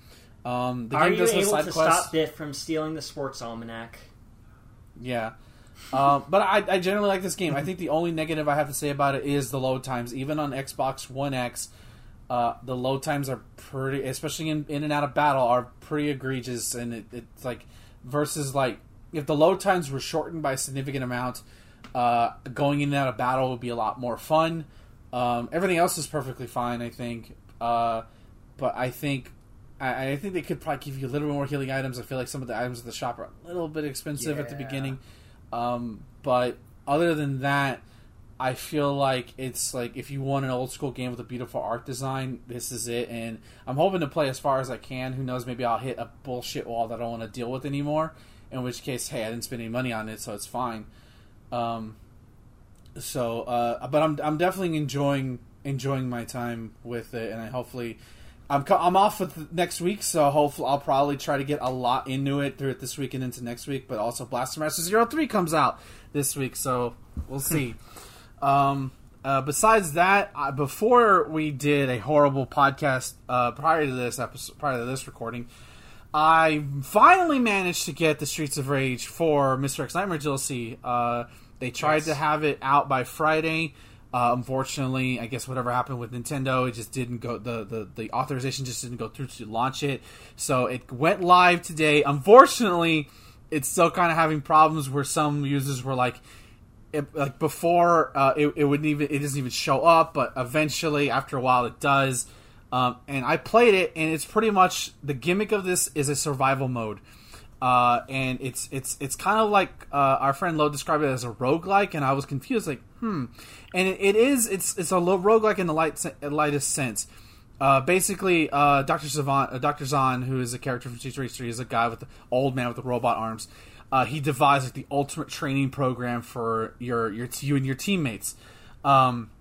Um, the Are game you does have able side to quests. stop Biff from stealing the sports almanac? Yeah. Um, but I, I generally like this game. I think the only negative I have to say about it is the load times. Even on Xbox One X, uh, the load times are pretty, especially in, in and out of battle, are pretty egregious. And it, it's like versus like if the load times were shortened by a significant amount, uh, going in and out of battle would be a lot more fun. Um, everything else is perfectly fine, I think. Uh, but I think I, I think they could probably give you a little bit more healing items. I feel like some of the items at the shop are a little bit expensive at the beginning. Um, but other than that, I feel like it's like if you want an old school game with a beautiful art design, this is it. And I'm hoping to play as far as I can. Who knows? Maybe I'll hit a bullshit wall that I don't want to deal with anymore. In which case, hey, I didn't spend any money on it, so it's fine. Um, so, uh, but I'm I'm definitely enjoying enjoying my time with it, and I hopefully. I'm, co- I'm off with next week, so hopefully I'll probably try to get a lot into it through it this week and into next week. But also, Blaster Master Zero Three comes out this week, so we'll see. um, uh, besides that, uh, before we did a horrible podcast uh, prior to this episode, prior to this recording, I finally managed to get the Streets of Rage 4 Mr. X Nightmare DLC. Uh, they tried Yes. to have it out by Friday. Uh, unfortunately, I guess whatever happened with Nintendo, it just didn't go. The, the the authorization just didn't go through to launch it. So it went live today. Unfortunately, it's still kind of having problems where some users were like, it, like before uh, it, it wouldn't even it doesn't even show up but eventually after a while it does um, and i played it and it's pretty much the gimmick of this is a survival mode uh, and it's it's it's kind of like uh, our friend Lo described it as a roguelike, and I was confused, like, hmm. And it, it is it's it's a roguelike in the light lightest sense. Uh, basically, uh, Doctor Savant, uh, Doctor Zan, who is a character from Street Three, is a guy with the old man with the robot arms. Uh, he devised like the ultimate training program for your your you and your teammates. Um,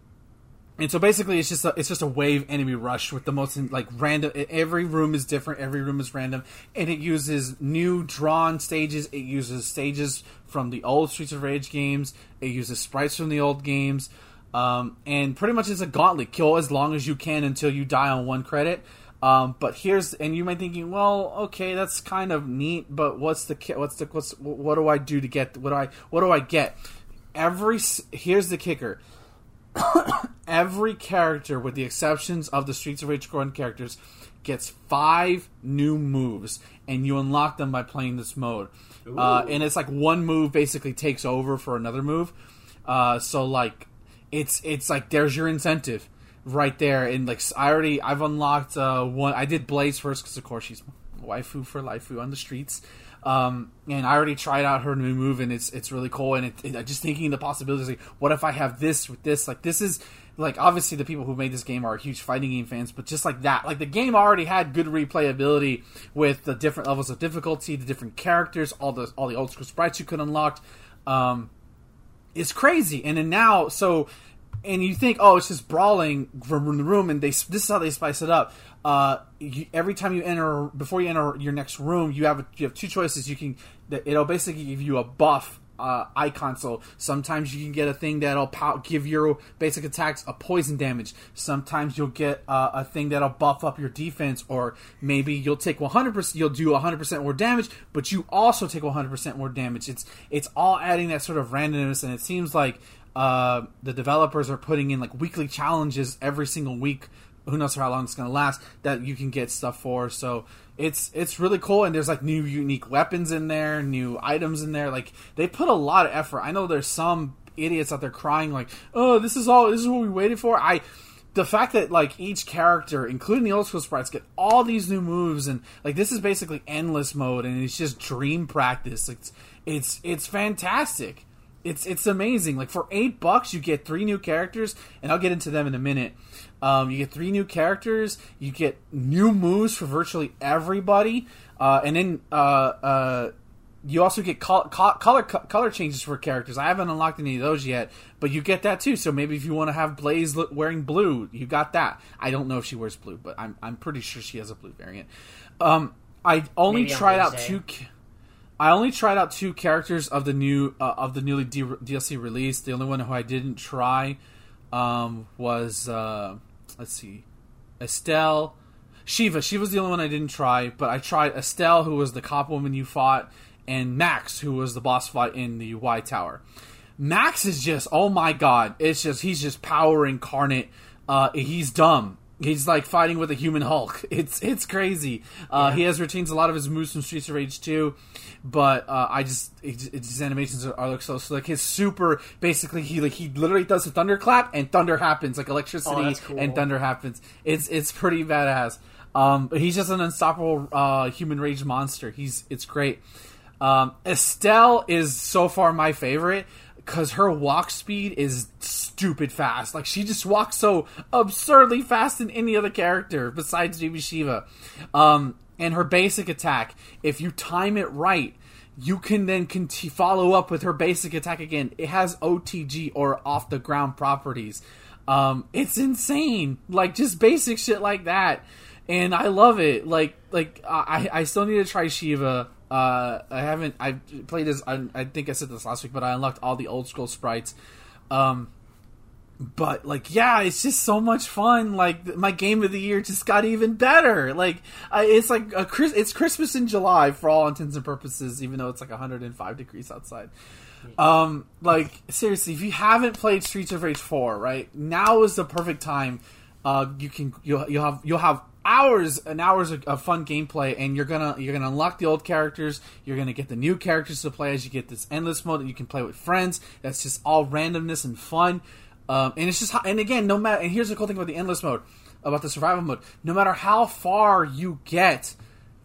and so basically, it's just a, it's just a wave enemy rush with the most like random. Every room is different. Every room is random, and it uses new drawn stages. It uses stages from the old Streets of Rage games. It uses sprites from the old games, um, and pretty much it's a gauntlet. Kill as long as you can until you die on one credit. Um, but here's and you might be thinking, well, okay, that's kind of neat, but what's the what's the what's what do I do to get what do I what do I get? Every here's the kicker every character, with the exceptions of the Streets of Rage Gordon characters, gets five new moves, and you unlock them by playing this mode. Uh, and it's like one move basically takes over for another move. Uh, so like, it's it's like there's your incentive right there. And like, I already I've unlocked uh, one. I did Blaze first because of course she's waifu for life on the streets. Um, and I already tried out her new move, and it's it's really cool. And it, it, just thinking the possibilities, like, what if I have this with this? Like, this is like obviously the people who made this game are huge fighting game fans, but just like that, like the game already had good replayability with the different levels of difficulty, the different characters, all the all the old school sprites you could unlock. Um, it's crazy. And then now, so, and you think, oh, it's just brawling from room to room, and they this is how they spice it up. Uh, you, every time you enter, before you enter your next room, you have a, you have two choices. You can it'll basically give you a buff uh, icon. So sometimes you can get a thing that'll pow- give your basic attacks a poison damage. Sometimes you'll get uh, a thing that'll buff up your defense, or maybe you'll take 100%. You'll do 100% more damage, but you also take 100% more damage. It's it's all adding that sort of randomness, and it seems like uh, the developers are putting in like weekly challenges every single week. Who knows how long it's going to last? That you can get stuff for. So it's it's really cool and there's like new unique weapons in there new items in there like they put a lot of effort i know there's some idiots out there crying like oh this is all this is what we waited for i the fact that like each character, including the old school sprites, get all these new moves and like this is basically endless mode and it's just dream practice. It's it's it's fantastic. It's it's amazing. Like for eight bucks, you get three new characters, and I'll get into them in a minute. Um, you get three new characters. You get new moves for virtually everybody, uh, and then uh, uh, you also get col- col- color co- color changes for characters. I haven't unlocked any of those yet, but you get that too. So maybe if you want to have Blaze wearing blue, you got that. I don't know if she wears blue, but I'm I'm pretty sure she has a blue variant. Um, I only Maybe tried out two. ca- I only tried out two characters of the new uh, of the newly D- DLC release. The only one who I didn't try um, was uh, let's see, Estelle, Shiva. She was the only one I didn't try, but I tried Estelle, who was the cop woman you fought, and Max, who was the boss fight in the Y Tower. Max is just oh my god! It's just he's just power incarnate. Uh, he's dumb. He's like fighting with a human Hulk. It's it's crazy. Uh, He has retains a lot of his moves from Streets of Rage 2, but uh, I just it, just- his animations are, are look so slick. His super basically he like he literally does a thunderclap and thunder happens like electricity Oh, cool. and thunder happens. It's it's pretty badass. Um, but he's just an unstoppable uh, human rage monster. He's it's great. Um, Estelle is so far my favorite because her walk speed is stupid fast. Like she just walks so absurdly fast than any other character besides Baby Shiva. Um, and her basic attack, if you time it right, you can then conti- follow up with her basic attack again. It has OTG or off the ground properties. Um, it's insane. Like just basic shit like that, and I love it. Like like I I still need to try Shiva. Uh, I haven't. I played this. I, I think I said this last week, but I unlocked all the old school sprites. Um, but like, yeah, it's just so much fun. Like my game of the year just got even better. Like I, it's like a Chris. It's Christmas in July for all intents and purposes, even though it's like 105 degrees outside. Um, like seriously, if you haven't played Streets of Rage 4, right now is the perfect time. Uh, you can you'll, you'll have you'll have hours and hours of, of fun gameplay, and you're gonna you're gonna unlock the old characters. You're gonna get the new characters to play as you get this endless mode that you can play with friends. That's just all randomness and fun. Um, and it's just and again, no matter and here's the cool thing about the endless mode, about the survival mode. No matter how far you get,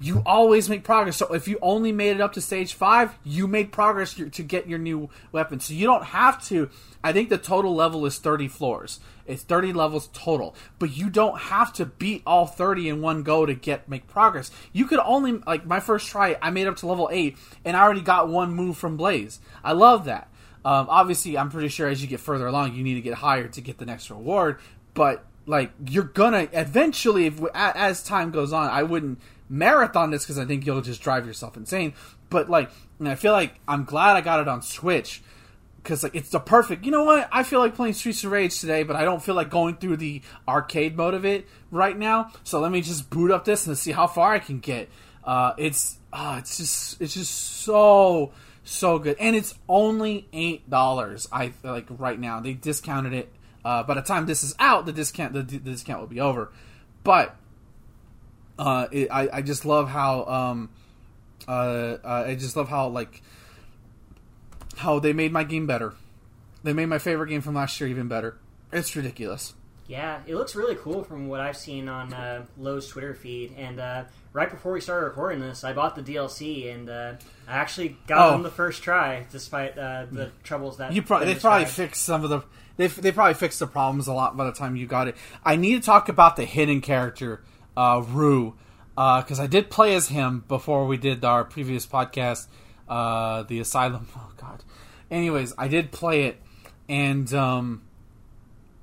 you always make progress. So if you only made it up to stage five, you made progress to get your new weapon. So you don't have to. I think the total level is 30 floors. It's 30 levels total, but you don't have to beat all 30 in one go to get make progress. You could only like my first try, I made up to level eight, and I already got one move from Blaze. I love that. Um, obviously, I'm pretty sure as you get further along, you need to get higher to get the next reward. But like, you're gonna eventually, if, as time goes on, I wouldn't marathon this because I think you'll just drive yourself insane. But like, I feel like I'm glad I got it on Switch because like it's the perfect. You know what? I feel like playing Streets of Rage today, but I don't feel like going through the arcade mode of it right now. So let me just boot up this and see how far I can get. Uh, it's uh, it's just it's just so so good, and it's only eight dollars. I like right now they discounted it. Uh, by the time this is out, the discount the, the discount will be over. But uh, it, I I just love how um, uh, uh, I just love how like how they made my game better. They made my favorite game from last year even better. It's ridiculous. Yeah, it looks really cool from what I've seen on uh, Lowe's Twitter feed. And uh, right before we started recording this, I bought the DLC, and uh, I actually got Oh. them the first try, despite uh, the troubles that You probably they probably fixed some of the they they probably fixed the problems a lot by the time you got it. I need to talk about the hidden character, uh, Roo, because I did play as him before we did our previous podcast, uh, the Asylum. Anyways, I did play it, and um,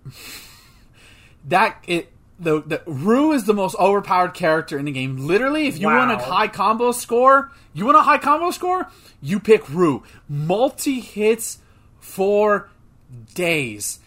that it the the Roo is the most overpowered character in the game. Literally, if you want a high combo score, you want a high combo score, you pick Roo. Multi hits for days.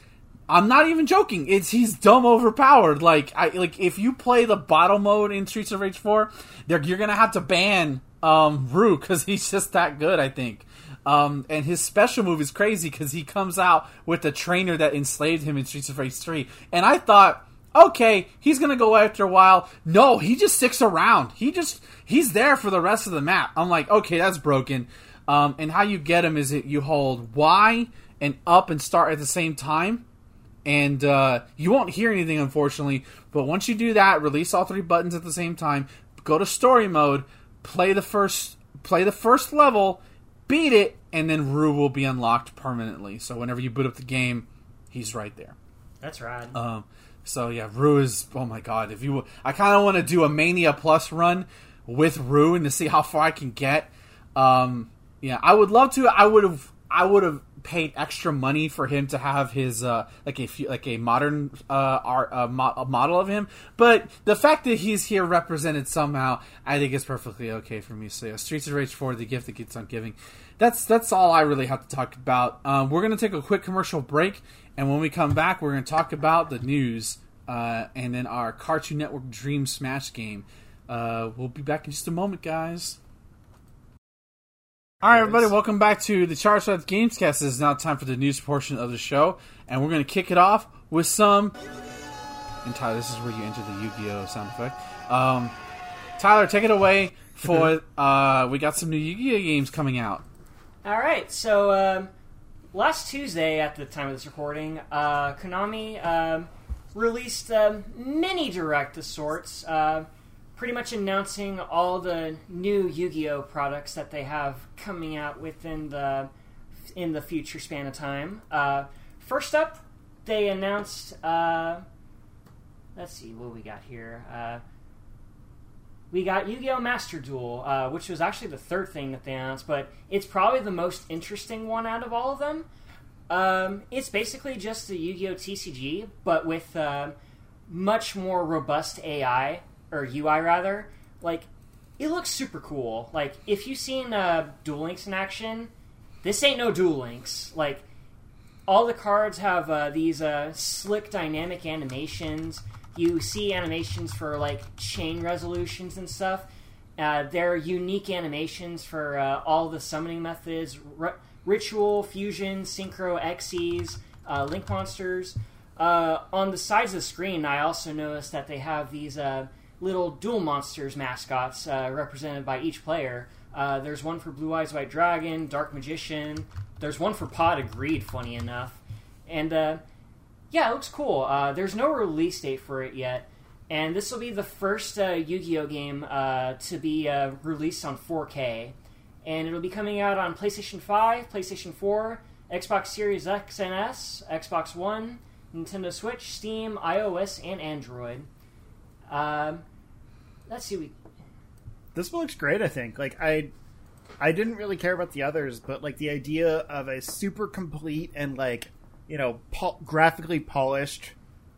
I'm not even joking. It's he's dumb overpowered. Like I like if you play the bottle mode in Streets of Rage 4, you're gonna have to ban um, Roo because he's just that good. I think. Um, and his special move is crazy because he comes out with the trainer that enslaved him in Streets of Rage 3. And I thought, okay, he's gonna go after a while. No, he just sticks around. He just he's there for the rest of the map. I'm like, okay, that's broken. Um, and how you get him is that you hold Y and up and start at the same time, and uh, you won't hear anything, unfortunately. But once you do that, release all three buttons at the same time. Go to story mode, play the first play the first level, beat it, and then Roo will be unlocked permanently. So whenever you boot up the game, he's right there. That's right. Um, so yeah, Roo is oh my god. If you, I kind of want to do a Mania Plus run with Roo and to see how far I can get. Um, yeah, I would love to. I would have. I would have paid extra money for him to have his uh, like a like a modern uh, art uh, mo- model of him. But the fact that he's here represented somehow, I think is perfectly okay for me. So yeah, Streets of Rage Four, the gift that keeps on giving. That's that's all I really have to talk about. Um, we're gonna take a quick commercial break, and when we come back, we're gonna talk about the news uh, and then our Cartoon Network Dream Smash game. Uh, we'll be back in just a moment, guys. All right, everybody, welcome back to the Charge Life Gamescast. It is now time for the news portion of the show, and we're going to kick it off with some. And Tyler, this is where you enter the Yu-Gi-Oh sound effect. Um, Tyler, take it away. For uh, we got some new Yu-Gi-Oh games coming out. All right, so um, last Tuesday, at the time of this recording, uh, Konami um, released a mini direct of sorts, uh, pretty much announcing all the new Yu-Gi-Oh products that they have coming out within the in the future span of time. Uh, first up, they announced. Uh, let's see what we got here. Uh, we got Yu-Gi-Oh! Master Duel, uh, which was actually the third thing that they announced, but it's probably the most interesting one out of all of them. Um, it's basically just the Yu-Gi-Oh! TCG, but with uh, much more robust AI or UI rather. Like, it looks super cool. Like, if you've seen uh, Duel Links in action, this ain't no Duel Links. Like, all the cards have uh, these uh, slick dynamic animations. You see animations for like chain resolutions and stuff. Uh, there are unique animations for uh, all the summoning methods r- ritual, fusion, synchro, Xyz, uh, link monsters. Uh, on the sides of the screen, I also noticed that they have these little Duel Monsters mascots uh, represented by each player. Uh, there's one for Blue Eyes White Dragon, Dark Magician. There's one for Pot of Greed, funny enough. And uh, yeah, it looks cool. Uh, there's no release date for it yet. And this will be the first uh, Yu Gi Oh game uh, to be released on 4K. And it'll be coming out on PlayStation 5, PlayStation 4, Xbox Series X and S, Xbox One, Nintendo Switch, Steam, iOS, and Android. Um, let's see. We This one looks great. I think. Like I, I didn't really care about the others, but like the idea of a super complete and like you know pol- graphically polished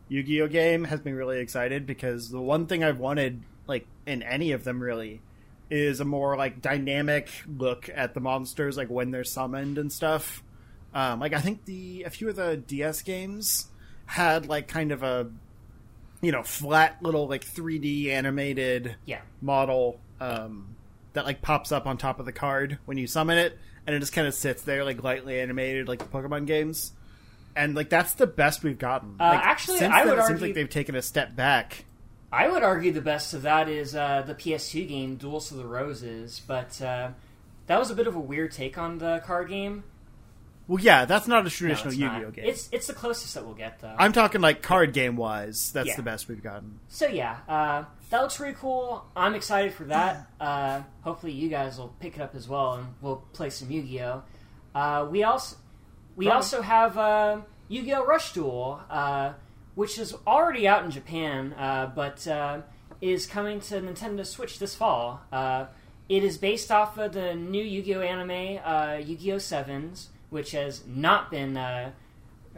Yu-Gi-Oh game has me really excited because the one thing I've wanted like in any of them really is a more like dynamic look at the monsters like when they're summoned and stuff. Um, like I think the a few of the DS games had like kind of a you know flat little like 3D animated yeah. model um, that like pops up on top of the card when you summon it, and it just kind of sits there like lightly animated like the Pokemon games. And like that's the best we've gotten. Uh, Like, actually, I then, would it seems like they've taken a step back. I would argue the best of that is uh, the PS2 game Duelists of the Roses, but uh, that was a bit of a weird take on the card game. Well, yeah, that's not a traditional it's Yu-Gi-Oh game. It's it's the closest that we'll get though. I'm talking like card game wise. That's Yeah. the best we've gotten. So yeah, uh, that looks really cool. I'm excited for that. Uh, hopefully, you guys will pick it up as well, and we'll play some Yu-Gi-Oh. Uh, we also we Probably. also have uh, Yu-Gi-Oh Rush Duel, uh, which is already out in Japan, uh, but uh, is coming to Nintendo Switch this fall. Uh, it is based off of the new Yu-Gi-Oh anime, uh, Yu-Gi-Oh Sevens, which has not been uh,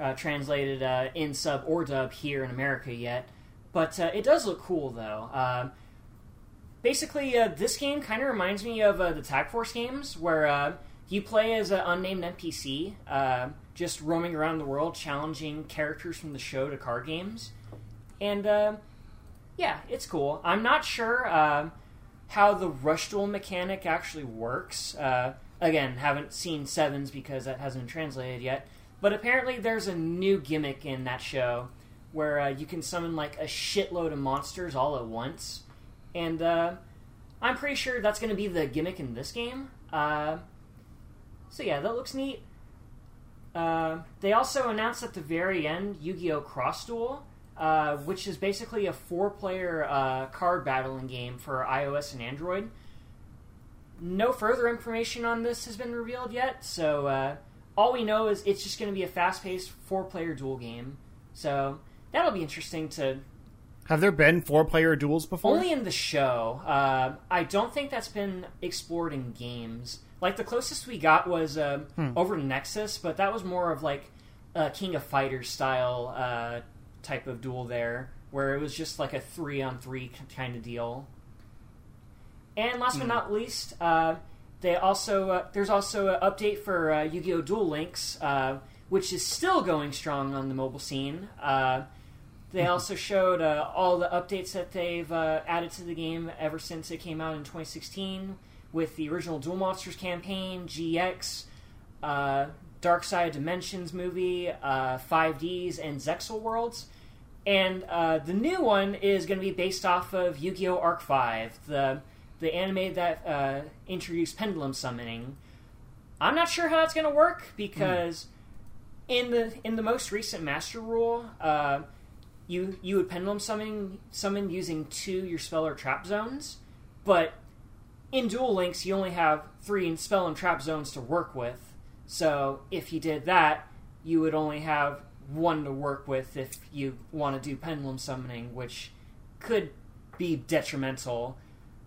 uh, translated uh, in sub or dub here in America yet. But uh, it does look cool, though. Um basically, uh, this game kind of reminds me of uh, the Tag Force games, where uh, you play as an unnamed NPC, uh, just roaming around the world, challenging characters from the show to card games. And uh, yeah, it's cool. I'm not sure how the rush duel mechanic actually works. Again, haven't seen Sevens because that hasn't been translated yet. But apparently, there's a new gimmick in that show where uh, you can summon like a shitload of monsters all at once, and uh, I'm pretty sure that's going to be the gimmick in this game. Uh, so yeah, that looks neat. Uh, they also announced at the very end Yu-Gi-Oh! Cross Duel, uh, which is basically a four-player uh, card battling game for iOS and Android. No further information on this has been revealed yet, so uh, all we know is it's just going to be a fast-paced four-player duel game. So that'll be interesting to Have there been four player duels before? only in the show. Uh, I don't think that's been explored in games. Like the closest we got was uh, over Nexus, but that was more of like a King of Fighters style uh, type of duel there, where it was just like a three on three kind of deal. And last but not least, uh, they also uh, there's also an update for uh, Yu-Gi-Oh! Duel Links, uh, which is still going strong on the mobile scene. Uh, they also showed uh, all the updates that they've uh, added to the game ever since it came out in 2016, with the original Duel Monsters campaign, GX, uh, Dark Side Dimensions movie, uh, 5Ds, and Zexal Worlds. And uh, the new one is going to be based off of Yu-Gi-Oh! Arc 5, the the anime that uh, introduced pendulum summoning. I'm not sure how that's going to work because in the in the most recent Master Rule, uh, you you would pendulum summon summon using two your spell or trap zones, but in Duel Links you only have three spell and trap zones to work with. So if you did that, you would only have one to work with if you want to do pendulum summoning, which could be detrimental.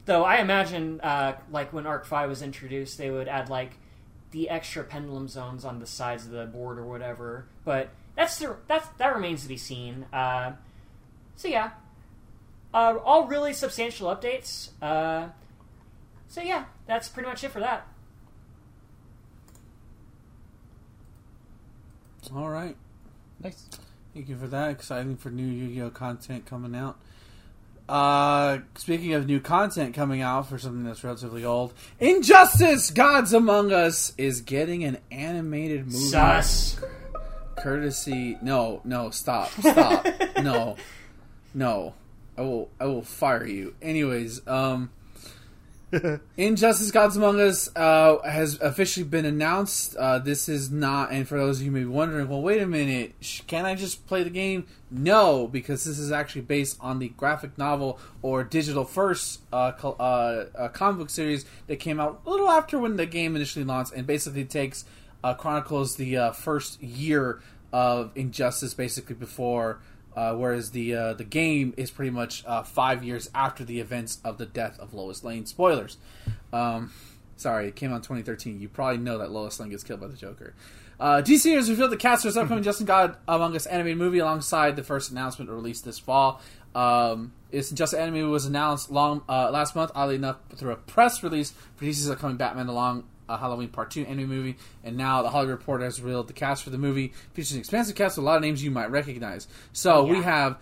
Though I imagine, uh, like when Arc Five was introduced, they would add like the extra pendulum zones on the sides of the board or whatever. But that's the, that's that remains to be seen. Uh, so yeah, uh, all really substantial updates. Uh, so yeah, that's pretty much it for that. All right. Nice. Thank you for that. Exciting for new Yu-Gi-Oh content coming out. Uh, speaking of new content coming out for something that's relatively old, Injustice: Gods Among Us is getting an animated movie. Sus. Courtesy, no, no, stop, stop, no, no. I will, I will fire you. Anyways, um, Injustice: Gods Among Us uh, has officially been announced. Uh, this is not, and for those of you who may be wondering, well, wait a minute, can I just play the game? No, because this is actually based on the graphic novel or digital first uh, uh, uh, comic book series that came out a little after when the game initially launched, and basically takes uh, chronicles the first year of Injustice, basically before. Uh, whereas the uh, the game is pretty much uh, five years after the events of the death of Lois Lane. Spoilers. Um, sorry, it came out in 2013. You probably know that Lois Lane gets killed by the Joker. Uh, DC has revealed the cast for its upcoming Justin God Among Us animated movie alongside the first announcement released this fall. Um, its Justice anime was announced long uh, last month, oddly enough, through a press release for DC's upcoming Batman: The Long uh, Halloween Part 2 anime movie. And now the Hollywood Reporter has revealed the cast for the movie, features an expansive cast with a lot of names you might recognize. So we have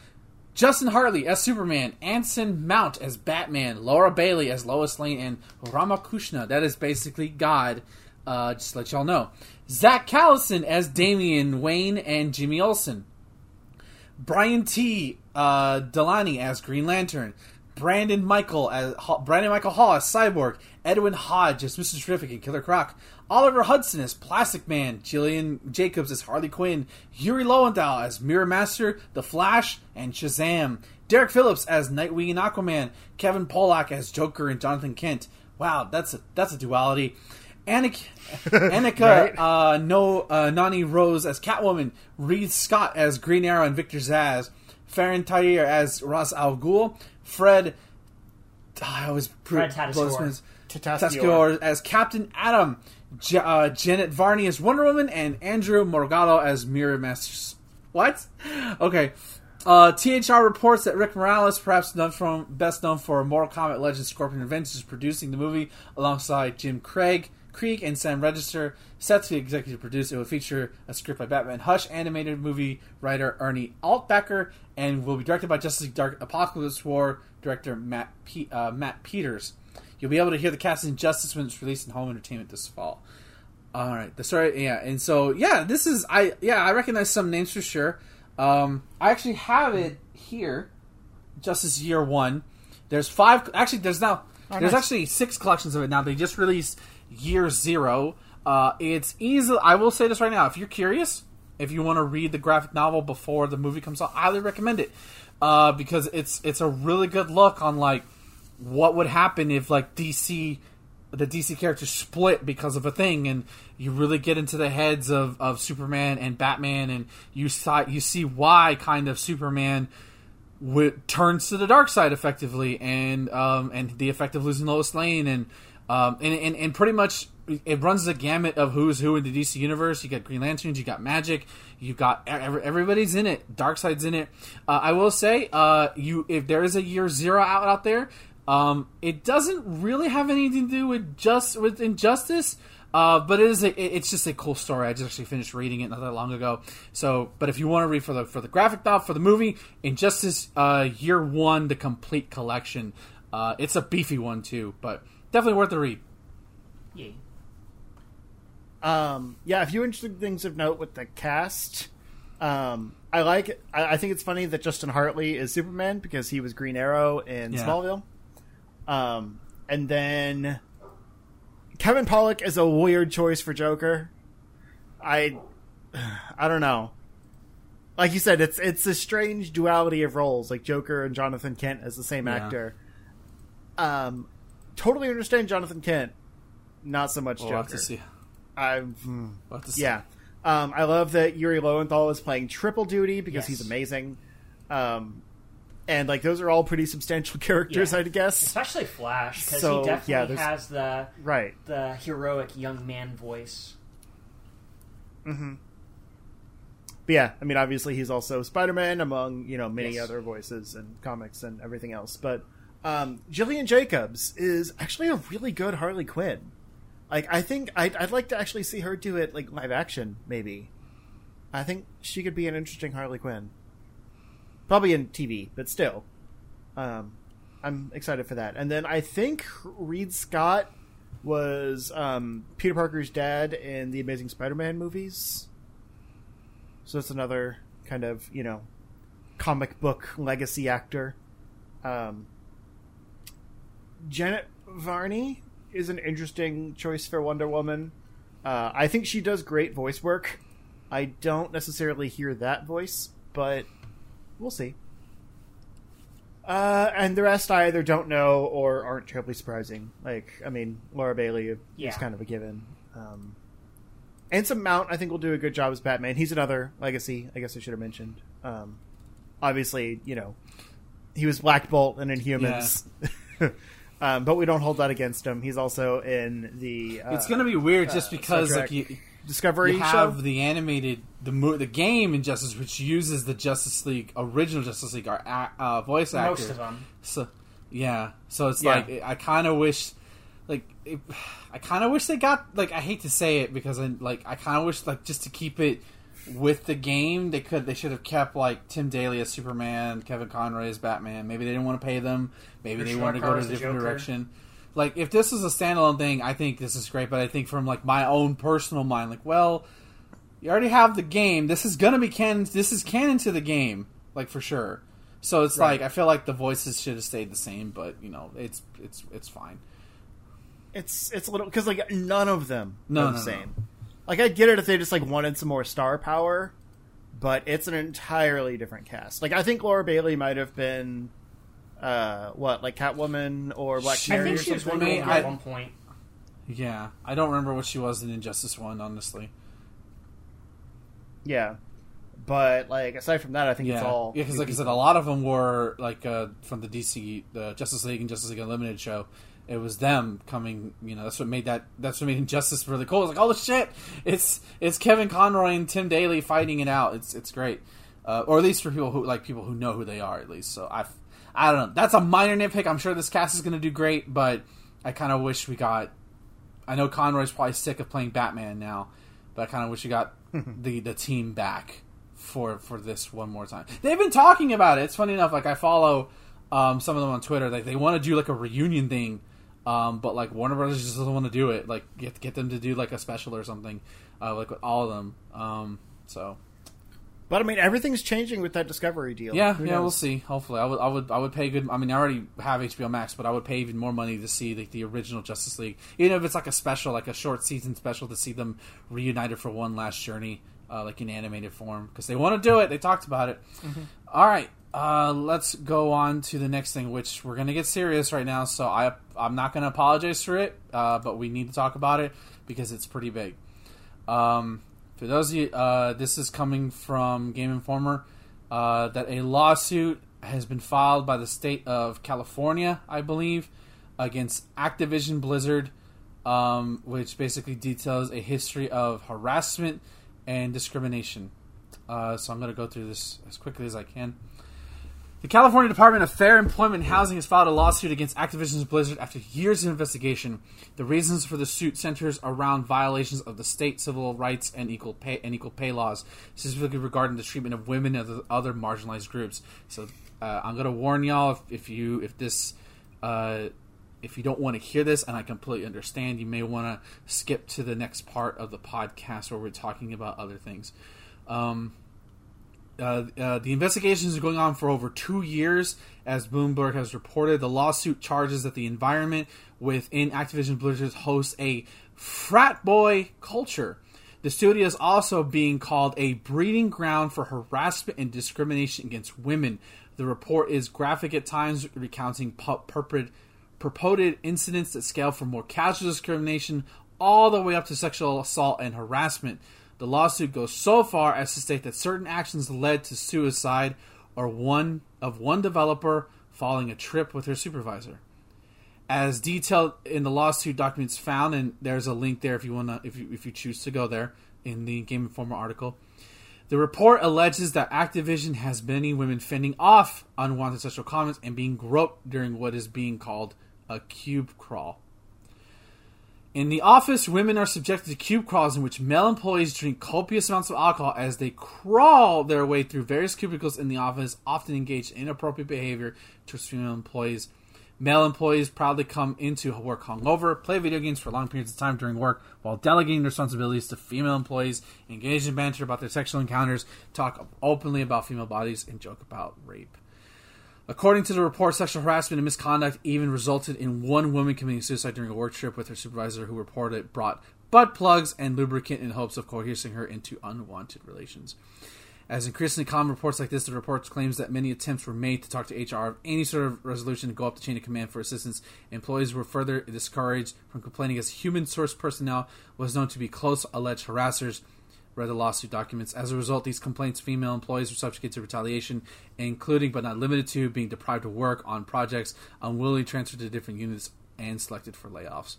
Justin Hartley as Superman, Anson Mount as Batman, Laura Bailey as Lois Lane, and Rama Kushna, that is basically God, uh, just to let y'all know. Zach Callison as Damian Wayne and Jimmy Olsen. Brian T. Uh, Delaney as Green Lantern. Brandon Michael as Brandon Michael Hall as Cyborg. Edwin Hodge as Mr. Terrific and Killer Croc. Oliver Hudson as Plastic Man. Gillian Jacobs as Harley Quinn. Yuri Lowenthal as Mirror Master, The Flash, and Shazam. Derek Phillips as Nightwing and Aquaman. Kevin Pollak as Joker and Jonathan Kent. Wow, that's a that's a duality. Anika, Anika Right. uh, no, uh, Nani Rose as Catwoman, Reid Scott as Green Arrow and Victor Zsasz, Faran Tahir as Ra's al Ghul, Fred. I always Fred Tatasciore. Tatasciore as Captain Atom, J- uh, Janet Varney as Wonder Woman, and Andrew Morgado as Mirror Masters. What? Okay. Uh, THR reports that Rick Morales, perhaps known from best known for Mortal Kombat Legends Scorpion Revenge, is producing the movie alongside Jim Craig, Krieg, and Sam Register. Set to executive produced, it will feature a script by Batman Hush, animated movie writer Ernie Altbacker and will be directed by Justice League Dark Apocalypse War director Matt Pe- uh, Matt Peters. You'll be able to hear the cast in Justice when it's released in home entertainment this fall. All right, the story, yeah, and so yeah, this is I yeah I recognize some names for sure. Um, I actually have it here, Justice Year One. There's five. Actually, there's now Oh, there's nice. actually six collections of it now. They just released Year Zero. Uh, it's easy. I will say this right now: if you're curious, if you want to read the graphic novel before the movie comes out, I highly recommend it uh, because it's it's a really good look on like what would happen if like DC the DC characters split because of a thing, and you really get into the heads of, of Superman and Batman, and you saw, you see why kind of Superman w- turns to the dark side effectively, and um, and the effect of losing Lois Lane, and um, and, and and pretty much it runs the gamut of who's who in the DC universe. You got Green Lanterns, you got Magic, you got everybody's in it. Darkseid's in it. Uh, I will say, uh, you if there is a year zero out out there, um, it doesn't really have anything to do with just with injustice. Uh, but it is a, it's just a cool story. I just actually finished reading it not that long ago. So, but if you want to read for the for the graphic novel for the movie, Injustice uh, Year One, the complete collection, uh, it's a beefy one too, but definitely worth the read. Yeah. Um, yeah, a few interesting things of note with the cast. Um, I like. I, I, think it's funny that Justin Hartley is Superman because he was Green Arrow in yeah. Smallville. Um, and then Kevin Pollak is a weird choice for Joker. I, I don't know. Like you said, it's it's a strange duality of roles, like Joker and Jonathan Kent as the same yeah. actor. Um, totally understand Jonathan Kent, not so much we'll Joker. I'm, hmm, we'll yeah. Um, I love that Yuri Lowenthal is playing triple duty because yes. he's amazing. Um, and like those are all pretty substantial characters, yeah. I guess. Especially Flash, because so, he definitely yeah, has the right the heroic young man voice. Mm-hmm. But yeah, I mean, obviously he's also Spider Man among you know many yes. other voices and comics and everything else. But um, Gillian Jacobs is actually a really good Harley Quinn. Like, I think I'd, I'd like to actually see her do it like live action, maybe. I think she could be an interesting Harley Quinn. Probably in TV, but still. Um, I'm excited for that. And then I think Reid Scott was um, Peter Parker's dad in the Amazing Spider-Man movies. So that's another kind of you know comic book legacy actor. Um, Janet Varney is an interesting choice for Wonder Woman. Uh, I think she does great voice work. I don't necessarily hear that voice, but we'll see. Uh, and the rest I either don't know or aren't terribly surprising. Like, I mean, Laura Bailey yeah. is kind of a given. Um, Anson Mount, I think, will do a good job as Batman. He's another legacy. I guess I should have mentioned. Um, obviously, you know, he was Black Bolt in Inhumans. Yeah. um, but we don't hold that against him. He's also in the. Uh, it's going to be weird just uh, because, like, you, Discovery you have show? the animated the mo- the game Injustice, which uses the Justice League original Justice League uh, uh, voice actors. Most of them. So yeah, so it's yeah. like I kind of wish, like, it, I kind of wish they got like I hate to say it because I like I kind of wish like just to keep it with the game they could they should have kept like Tim Daly as Superman, Kevin Conroy as Batman. Maybe they didn't want to pay them. Maybe they wanted to go to a different direction like if this is a standalone thing, I think this is great. But I think from like my own personal mind, like, well, you already have the game. This is gonna be canon. This is canon to the game, like for sure. So it's right. like I feel like the voices should have stayed the same, but you know, it's it's it's fine. It's it's a little because like none of them no, are the no, same. No. Like I get it if they just like wanted some more star power, but it's an entirely different cast. Like I think Laura Bailey might have been uh, what like Catwoman or Black she, I think she was Wonder Woman at one point. Yeah, I don't remember what she was in Injustice One, honestly. Yeah, but like aside from that, I think yeah. it's all yeah. Because like I said, a lot of them were like uh, from the DC, the Justice League and Justice League Unlimited show. It was them coming. You know, that's what made that. That's what made Injustice really cool. It's like, oh shit! It's it's Kevin Conroy and Tim Daly fighting it out. It's it's great, uh, or at least for people who like people who know who they are. At least, so I I don't know. That's a minor nitpick. I'm sure this cast is going to do great, but I kind of wish we got. I know Conroy's probably sick of playing Batman now, but I kind of wish we got the the team back for for this one more time. They've been talking about it. It's funny enough. Like I follow um, some of them on Twitter. Like they want to do like a reunion thing, um, but like Warner Brothers just doesn't want to do it. Like get get them to do like a special or something, uh, like with all of them. Um, so But I mean, everything's changing with that Discovery deal. Yeah, Who yeah, knows? we'll see. Hopefully, I would, I would, I would pay good. I mean, I already have HBO Max, but I would pay even more money to see like the original Justice League, even if it's like a special, like a short season special, to see them reunited for one last journey, uh, like in animated form, because they want to do it. They talked about it. All right, uh, let's go on to the next thing, which we're gonna get serious right now. So I, I'm not gonna apologize for it, uh, but we need to talk about it because it's pretty big. Um, for those of you, uh, this is coming from Game Informer uh, that a lawsuit has been filed by the state of California, I believe, against Activision Blizzard, um, which basically details a history of harassment and discrimination. Uh, so I'm going to go through this as quickly as I can. The California Department of Fair Employment and Housing has filed a lawsuit against Activision's Blizzard after years of investigation. The reasons for the suit centers around violations of the state civil rights and equal pay and equal pay laws, specifically regarding the treatment of women and other- marginalized groups. So uh, I'm going to warn y'all if, if you if this uh, if you don't want to hear this, and I completely understand, you may want to skip to the next part of the podcast where we're talking about other things. Um, uh, uh, the investigations are going on for over two years, as Bloomberg has reported. The lawsuit charges that the environment within Activision Blizzard hosts a frat boy culture. The studio is also being called a breeding ground for harassment and discrimination against women. The report is graphic at times, recounting pu- purport- purported incidents that scale from more casual discrimination all the way up to sexual assault and harassment. The lawsuit goes so far as to state that certain actions led to suicide or one of one developer following a trip with her supervisor. As detailed in the lawsuit documents found, and there's a link there if you wanna if you if you choose to go there in the Game Informer article. The report alleges that Activision has many women fending off unwanted sexual comments and being groped during what is being called a cube crawl. In the office, women are subjected to cube crawls in which male employees drink copious amounts of alcohol as they crawl their way through various cubicles in the office, often engage in inappropriate behavior towards female employees. Male employees proudly come into work hungover, play video games for long periods of time during work, while delegating responsibilities to female employees, engage in banter about their sexual encounters, talk openly about female bodies, and joke about rape. According to the report, sexual harassment and misconduct even resulted in one woman committing suicide during a work trip with her supervisor, who reported brought butt plugs and lubricant in hopes of coercing her into unwanted relations. As increasingly common reports like this, the report claims that many attempts were made to talk to HR of any sort of resolution to go up the chain of command for assistance. Employees were further discouraged from complaining as human source personnel was known to be close alleged harassers read the lawsuit documents. As a result, these complaints, female employees were subjected to retaliation, including but not limited to being deprived of work on projects, unwillingly transferred to different units, and selected for layoffs.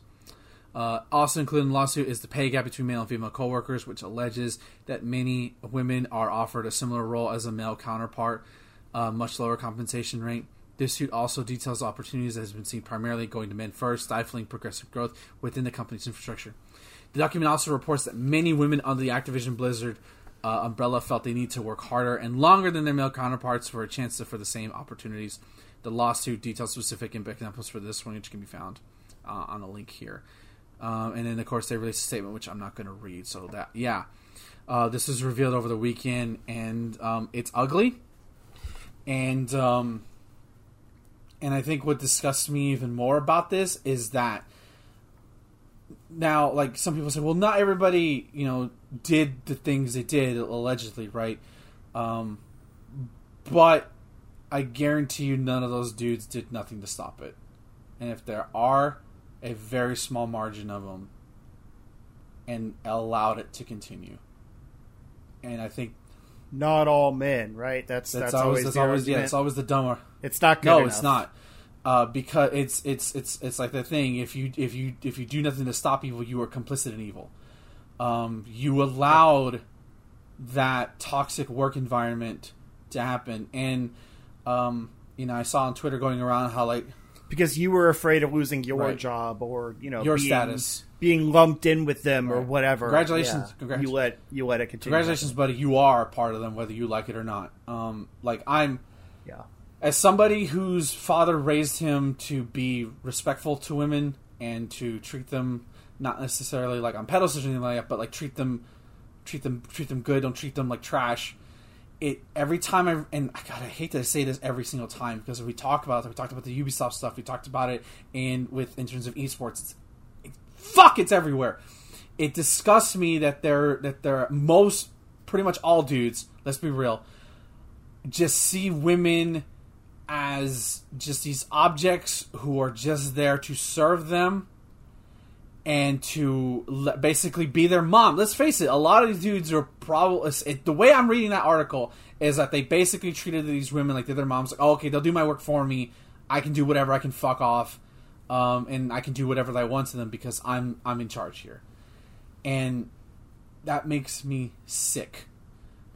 Uh, also included in the lawsuit is the pay gap between male and female coworkers, which alleges that many women are offered a similar role as a male counterpart, uh, much lower compensation rate. This suit also details opportunities that has been seen primarily going to men first, stifling progressive growth within the company's infrastructure. The document also reports that many women under the Activision Blizzard uh, umbrella felt they need to work harder and longer than their male counterparts for a chance to, for the same opportunities. The lawsuit details specific examples for this one, which can be found uh, on the link here. Um, and then, of course, they released a statement, which I'm not going to read. So that, yeah, uh, this was revealed over the weekend, and um, it's ugly. And um, and I think what disgusts me even more about this is that now, like some people say, well, not everybody, you know, did the things they did allegedly, right? Um, but I guarantee you, none of those dudes did nothing to stop it. And if there are a very small margin of them, and allowed it to continue, and I think Not all men, right? That's that's, that's, always always that's the always yeah, it's always the dumber. It's not good. No, enough. it's not. Uh, because it's it's it's it's like the thing. If you if you if you do nothing to stop evil, you are complicit in evil. Um, you allowed that toxic work environment to happen, and um, you know I saw on Twitter going around how like because you were afraid of losing your Right. job or you know Your being, status. being lumped in with them or whatever. Congratulations. Yeah. Congrats. You let you let it continue. congratulations, buddy, you are a part of them, whether you like it or not. Um, like I'm Yeah. As somebody whose father raised him to be respectful to women and to treat them not necessarily like on pedestals or anything like that, but like treat them, treat them, treat them good. Don't treat them like trash. it every time I and I God, I hate to say this every single time because we talk about it, we talked about the Ubisoft stuff, we talked about it and with in terms of esports. It's, it, fuck, it's everywhere. It disgusts me that they're that they're most pretty much all dudes. Let's be real. Just see women as just these objects who are just there to serve them and to le- basically be their mom. Let's face it, a lot of these dudes are probably it, the way I'm reading that article is that they basically treated these women like they're their moms. Like, oh, okay, they'll do my work for me. I can do whatever. I can fuck off, um, and I can do whatever I want to them because I'm I'm in charge here, and that makes me sick.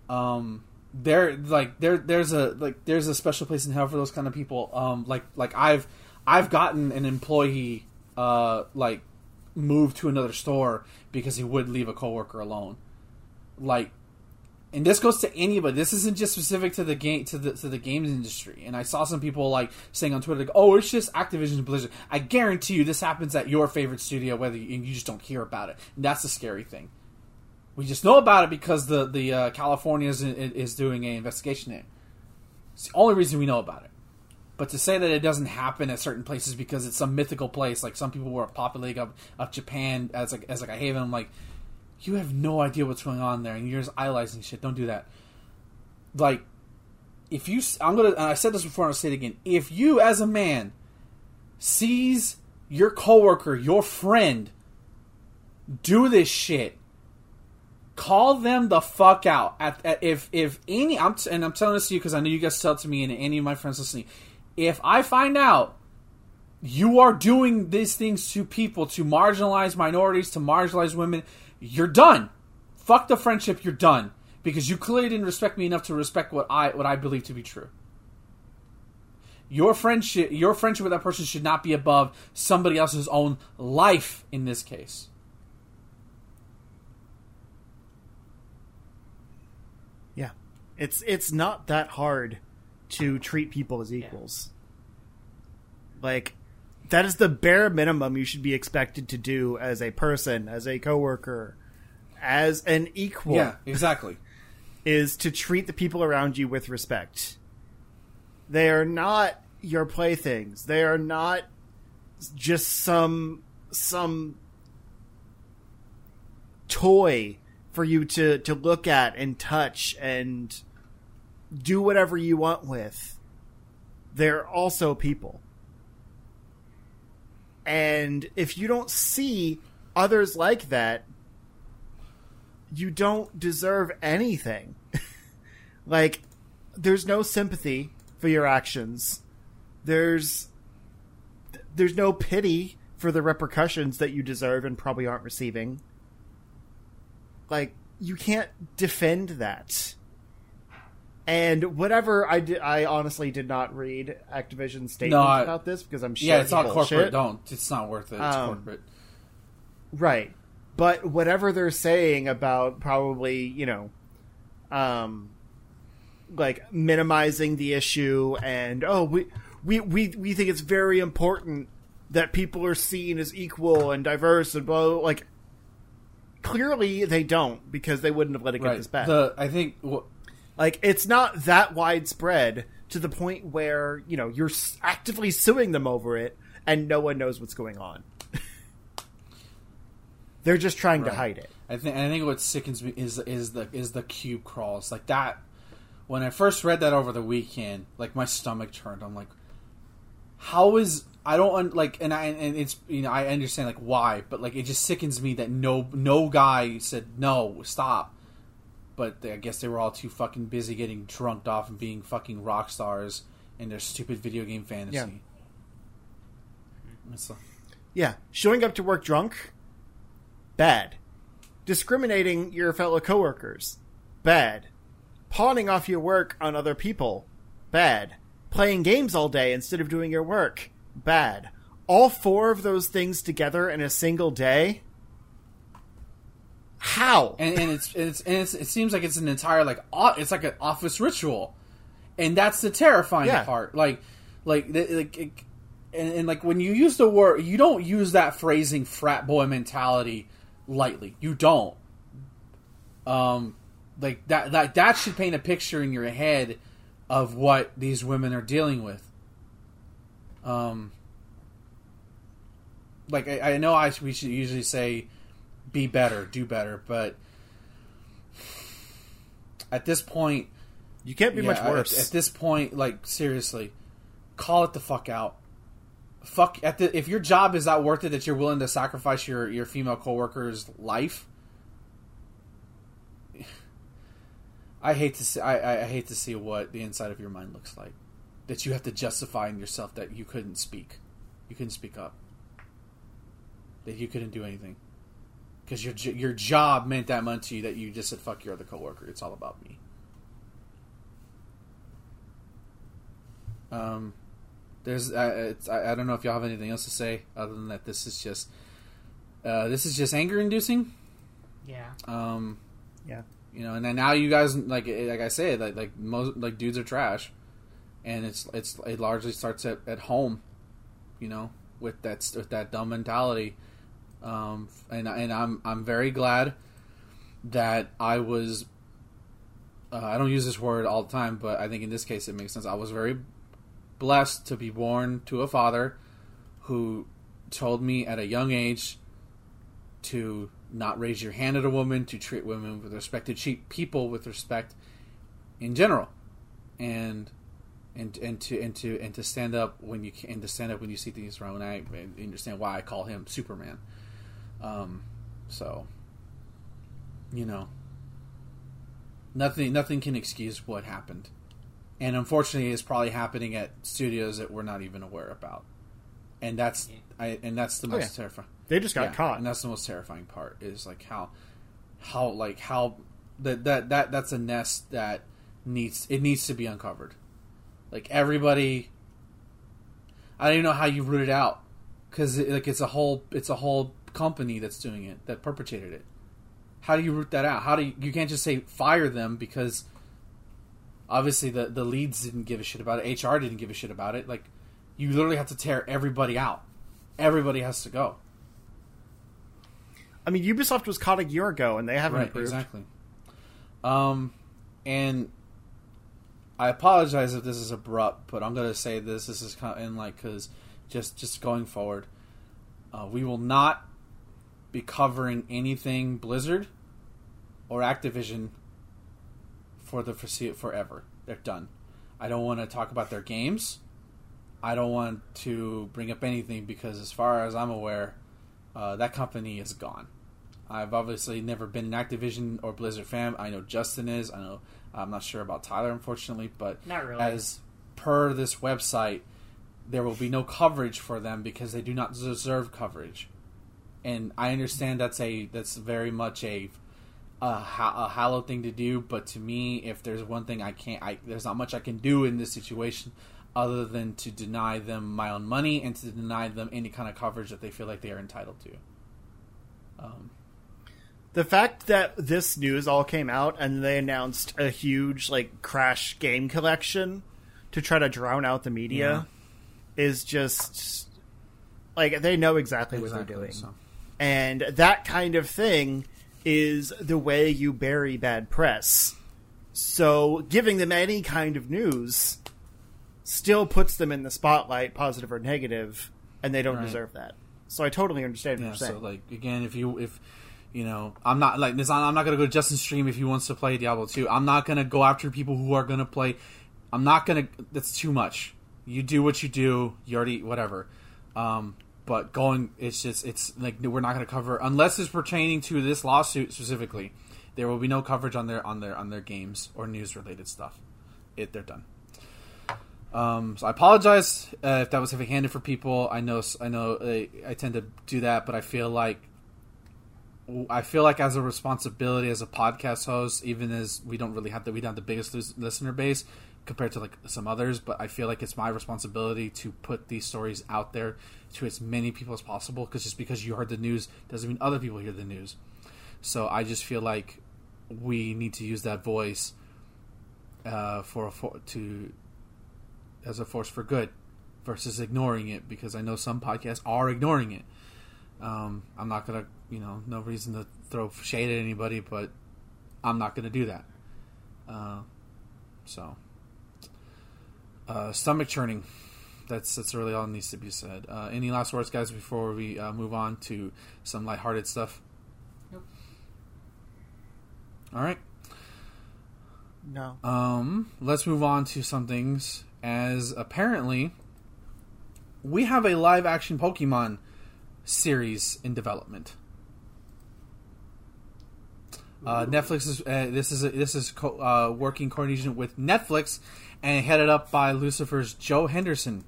Um, there like there there's a like there's a special place in hell for those kind of people. Um, like like I've I've gotten an employee uh like moved to another store because he would leave a coworker alone. Like, and this goes to anybody. This isn't just specific to the game to the to the games industry. And I saw some people like saying on Twitter, like, "Oh, it's just Activision and Blizzard." I guarantee you, this happens at your favorite studio, whether you, you just don't hear about it. And that's the scary thing. We just know about it because the the uh, California is, is doing an investigation. In it. It's the only reason we know about it. But to say that it doesn't happen at certain places because it's some mythical place, like some people were populating of, of Japan as like as like a haven, I'm like, you have no idea what's going on there, and you're just idolizing shit. Don't do that. Like, if you, I'm gonna, I said this before, and I'll say it again. If you, as a man, sees your coworker, your friend, do this shit, call them the fuck out. At, at, if if any, I'm t- and I'm telling this to you because I know you guys tell it to me and any of my friends listening if I find out you are doing these things to people, to marginalize minorities, to marginalize women, you're done. Fuck the friendship, you're done. Because you clearly didn't respect me enough to respect what I what I believe to be true. Your friendship your friendship with that person should not be above somebody else's own life in this case. Yeah. It's it's not that hard to treat people as equals. Yeah. Like that is the bare minimum you should be expected to do as a person, as a coworker, as an equal. Yeah, exactly. Is to treat the people around you with respect. They are not your playthings. They are not just some some toy for you to to look at and touch and do whatever you want with, they're also people. And if you don't see others like that, you don't deserve anything. like, there's no sympathy for your actions. There's there's no pity for the repercussions that you deserve and probably aren't receiving. Like, you can't defend that. And whatever I did, I honestly did not read Activision's statement no, about this because I'm sure yeah, it's not bullshit. corporate. Don't. It's not worth it. It's um, corporate. Right, but whatever they're saying about probably you know, um, like minimizing the issue and oh we we we we think it's very important that people are seen as equal and diverse and blah, like clearly they don't because they wouldn't have let it get right. this bad. The I think like it's not that widespread to the point where you know you're actively suing them over it and no one knows what's going on. They're just trying right. to hide it. I think I think what sickens me is is the is the cube crawls like that. When I first read that over the weekend, like my stomach turned. I'm like, how is I don't like and I and it's you know I understand like why, but like it just sickens me that no no guy said no stop but they, I guess they were all too fucking busy getting drunked off and being fucking rock stars in their stupid video game fantasy. Yeah. yeah, showing up to work drunk, bad. Discriminating your fellow coworkers, bad. Pawning off your work on other people, bad. Playing games all day instead of doing your work, bad. All four of those things together in a single day, how? And, and it's, it's, and it's it seems like it's an entire like it's like an office ritual, and that's the terrifying yeah. part. Like like like. And, and, like when you use the word, you don't use that phrasing "frat boy mentality" lightly. You don't. Um, like that that that should paint a picture in your head of what these women are dealing with. Um, like I, I know I we should usually say be better, do better, but at this point, You can't be yeah, much worse. At, this point, like seriously, call it the fuck out. Fuck at the if your job is not worth it that you're willing to sacrifice your your female coworker's life. I hate to see I- I hate to see what the inside of your mind looks like. That you have to justify in yourself that you couldn't speak, you couldn't speak up, that you couldn't do anything, because your your job meant that much to you that you just said fuck your other coworker. It's all about me. Um, there's uh, it's, I, I don't know if y'all have anything else to say other than that. This is just uh, this is just anger inducing. Yeah. Um, yeah. you know, and then now you guys like like I said, like like most like dudes are trash, and it's it's it largely starts at, at home, you know, with that with that dumb mentality, um, and and I'm I'm very glad that I was. Uh, I don't use this word all the time, but I think in this case it makes sense. I was very blessed to be born to a father who told me at a young age to not raise your hand at a woman, to treat women with respect, to treat people with respect in general, and and and to and to and to stand up when you can, and to stand up when you see things wrong. And I understand why I call him Superman. Um, so you know, nothing nothing can excuse what happened, and unfortunately, it's probably happening at studios that we're not even aware about, and that's I and that's the Oh, most yeah. terrifying. They just got Yeah, caught. and that's the most terrifying part is like how how like how that that that that's a nest that needs it needs to be uncovered like everybody i don't even know how you root it out because it, like it's a whole it's a whole company that's doing it that perpetrated it. How do you root that out? How do you you can't just say fire them because obviously the the leads didn't give a shit about it hr didn't give a shit about it. Like you literally have to tear everybody out. Everybody has to go. I mean, Ubisoft was caught a year ago, and they haven't right improved. exactly. Um and i apologize if this is abrupt but i'm gonna say this this is kind of in like because just just going forward. Uh, we will not be covering anything blizzard or activision for the foreseeable forever. They're done. I don't want to talk about their games. I don't want to bring up anything because as far as i'm aware uh, that company is gone. I've obviously never been an Activision or Blizzard fan. I know Justin is. I know I'm not sure about Tyler, unfortunately, but Not really. as per this website, there will be no coverage for them because they do not deserve coverage. And I understand that's a that's very much a a, ha- a hallowed thing to do, but to me, if there's one thing I can't, I, there's not much I can do in this situation other than to deny them my own money and to deny them any kind of coverage that they feel like they are entitled to. Um, The fact that this news all came out and they announced a huge like crash game collection to try to drown out the media is just like they know exactly, what they're doing. so. And that kind of thing is the way you bury bad press. So giving them any kind of news still puts them in the spotlight, positive or negative, and they don't Right. deserve that. So I totally understand what Yeah, you're saying. so like again, if you if you know, I'm not like. I'm not gonna go to Justin's stream if he wants to play Diablo 2. I'm not gonna go after people who are gonna play. I'm not gonna. That's too much. You do what you do. You already whatever. Um, but going, it's just it's like we're not gonna cover unless it's pertaining to this lawsuit specifically. There will be no coverage on their on their on their games or news related stuff. It they're done. Um, so I apologize uh, if that was heavy handed for people. I know I know I tend to do that, but I feel like I feel like as a responsibility as a podcast host, even as we don't really have the we don't have the biggest listener base compared to like some others, but I feel like it's my responsibility to put these stories out there to as many people as possible. Because just because you heard the news doesn't mean other people hear the news. So I just feel like we need to use that voice uh, for, for to as a force for good versus ignoring it because I know some podcasts are ignoring it. Um, I'm not gonna, you know, no reason to throw shade at anybody, but I'm not to do that. Uh, so, uh, stomach churning. That's that's really all needs to be said. Uh, any last words, guys, before we uh, move on to some lighthearted stuff? Nope. All right. No. Um, let's move on to some things. As apparently, we have a live action Pokemon series in development. Uh, Netflix is uh, this is this is co- uh, working coordination with Netflix and headed up by Lucifer's Joe Henderson.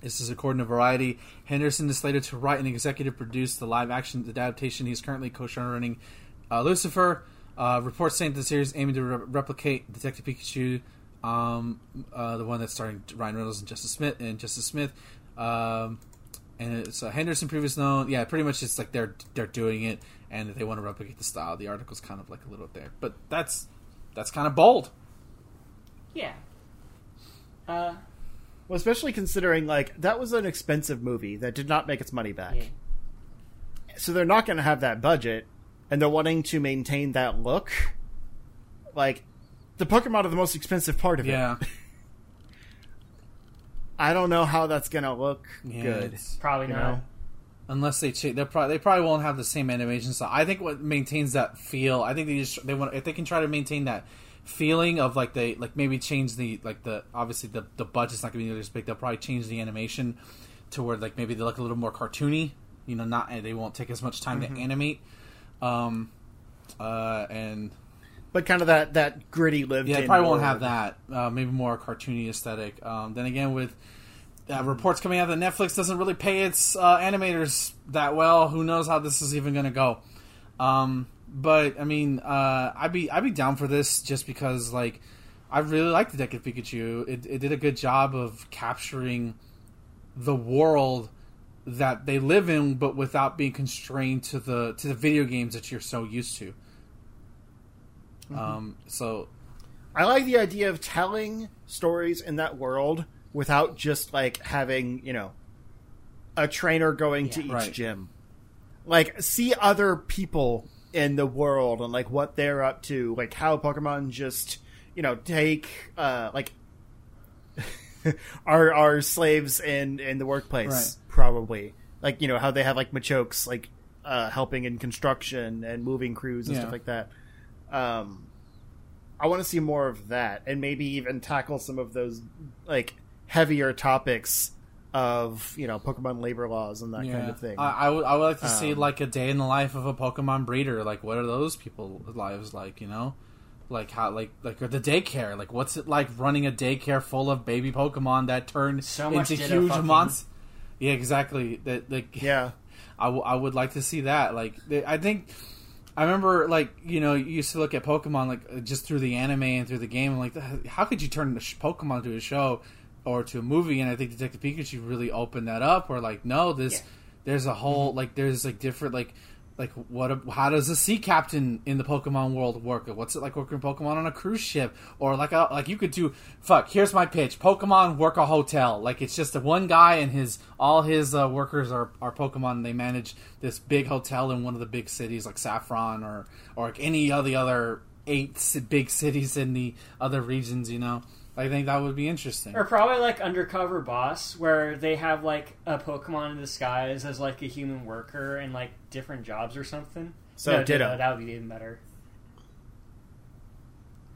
This is according to Variety. Henderson is slated to write and executive produce the live action adaptation. He's currently co-running uh, Lucifer. Uh, reports saying the series aiming to re- replicate Detective Pikachu, um, uh, the one that's starring Ryan Reynolds and Justice Smith and Justice Smith. Um, and it's uh, Henderson previous known. Yeah, pretty much it's like they're they're doing it and they want to replicate the style. The article's kind of like a little there, but that's that's kind of bold. Yeah. Uh, Well, especially considering like that was an expensive movie that did not make its money back. yeah. So they're not going to have that budget, and they're wanting to maintain that look. Like the Pokemon are the most expensive part of it. Yeah, it. I don't know how that's going to look Yeah, good. Probably not. know? unless they change, they probably they probably won't have the same animation style. I think what maintains that feel. I think they just they want if they can try to maintain that feeling of like they like maybe change the like the obviously the the budget's not going to be nearly as big. They'll probably change the animation to where like maybe they look a little more cartoony. You know, not they won't take as much time to animate. Um, uh, and But kind of that that gritty lived. yeah, in probably won't have that. Uh, maybe more cartoony aesthetic. Um, then again, with uh, reports coming out that Netflix doesn't really pay its uh, animators that well, who knows how this is even going to go? Um, but I mean, uh, I'd be I'd be down for this just because like I really like the Detective Pikachu. It, it did a good job of capturing the world that they live in, but without being constrained to the to the video games that you're so used to. Um, so I like the idea of telling stories in that world without just like having, you know, a trainer going to each Right. gym. Like see other people in the world and like what they're up to, like how Pokemon just, you know, take uh like our our slaves in in the workplace Right. probably. Like, you know, how they have like Machokes like uh helping in construction and moving crews and Yeah. stuff like that. Um I want to see more of that, and maybe even tackle some of those like heavier topics of you know Pokemon labor laws and that kind of thing. I, I would I would like to see Um, like a day in the life of a Pokemon breeder. Like, what are those people lives like? You know, like how like like or the daycare. Like, what's it like running a daycare full of baby Pokemon that turn So into huge fucking. monsters? Yeah, exactly. That like yeah, I, w- I would like to see that. Like, they, I think I remember, like you know, you used to look at Pokemon like uh, just through the anime and through the game. and like, how could you turn a sh- Pokemon to a show or to a movie? And I think Detective Pikachu really opened that up. Where like, no, this Yeah. there's a whole like there's like different like like what how does a sea captain in the Pokemon world work? What's it like working Pokemon on a cruise ship or like a like you could do fuck. Here's my pitch: Pokemon work a hotel. Like it's just one guy and his all his uh, workers are are Pokemon. They manage this big hotel in one of the big cities like Saffron or or like any of the other eight big cities in the other regions. You know, I think that would be interesting. Or probably like Undercover Boss, where they have like a Pokemon in disguise as like a human worker and like different jobs or something. So, No, Ditto. That would be even better.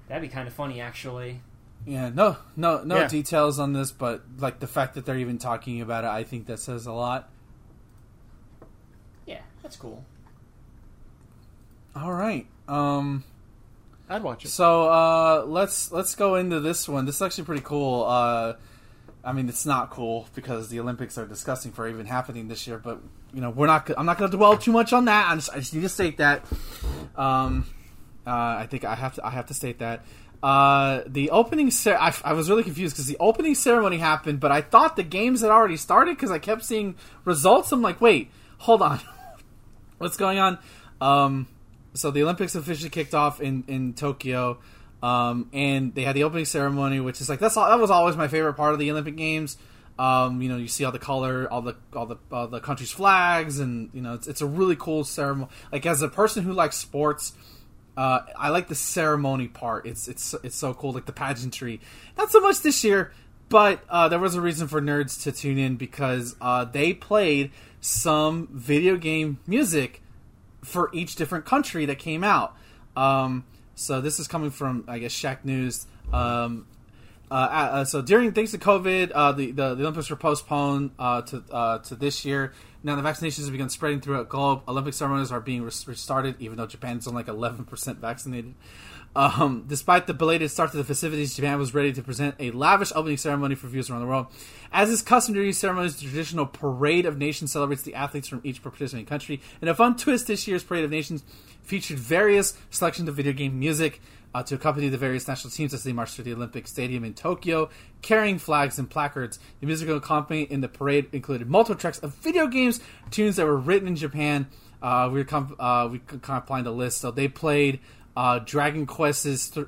That'd be kind of funny, actually. Yeah, no, no, no Yeah. details on this, but like the fact that they're even talking about it, I think that says a lot. Yeah, that's cool. All right. Um I'd watch it. so uh let's let's go into this one. This is actually pretty cool. Uh I mean, it's not cool because the Olympics are disgusting for even happening this year, but you know, we're not I'm not going to dwell too much on that. I just, I just need to state that um uh, I think I have to I have to state that uh, the opening cer- I, I was really confused because the opening ceremony happened, but I thought the games had already started because I kept seeing results. I'm like, wait, hold on, what's going on? Um, so the Olympics officially kicked off in in Tokyo, um, and they had the opening ceremony, which is like that's all, that was always my favorite part of the Olympic Games. Um, you know, you see all the color, all the all the all the country's flags, and you know, it's it's a really cool ceremony. Like as a person who likes sports, Uh, I like the ceremony part. It's it's it's so cool, like the pageantry. Not so much this year, but uh, there was a reason for nerds to tune in because uh, they played some video game music for each different country that came out. Um, so this is coming from I guess Shacknews. Um, uh, uh, so during thanks to COVID, uh, the, the, the Olympics were postponed uh, to uh, to this year. Now the vaccinations have begun spreading throughout globe. Olympic ceremonies are being restarted, even though Japan's only like eleven percent vaccinated. Um, despite the belated start to the festivities, Japan was ready to present a lavish opening ceremony for viewers around the world. As is customary ceremonies, the traditional Parade of Nations celebrates the athletes from each participating country. In a fun twist, this year's Parade of Nations featured various selections of video game music uh, to accompany the various national teams as they marched through the Olympic Stadium in Tokyo, carrying flags and placards. The musical accompaniment in the parade included multiple tracks of video games, tunes that were written in Japan. Uh, we were uh, we kind of find a list. So they played uh, Dragon Quest's th-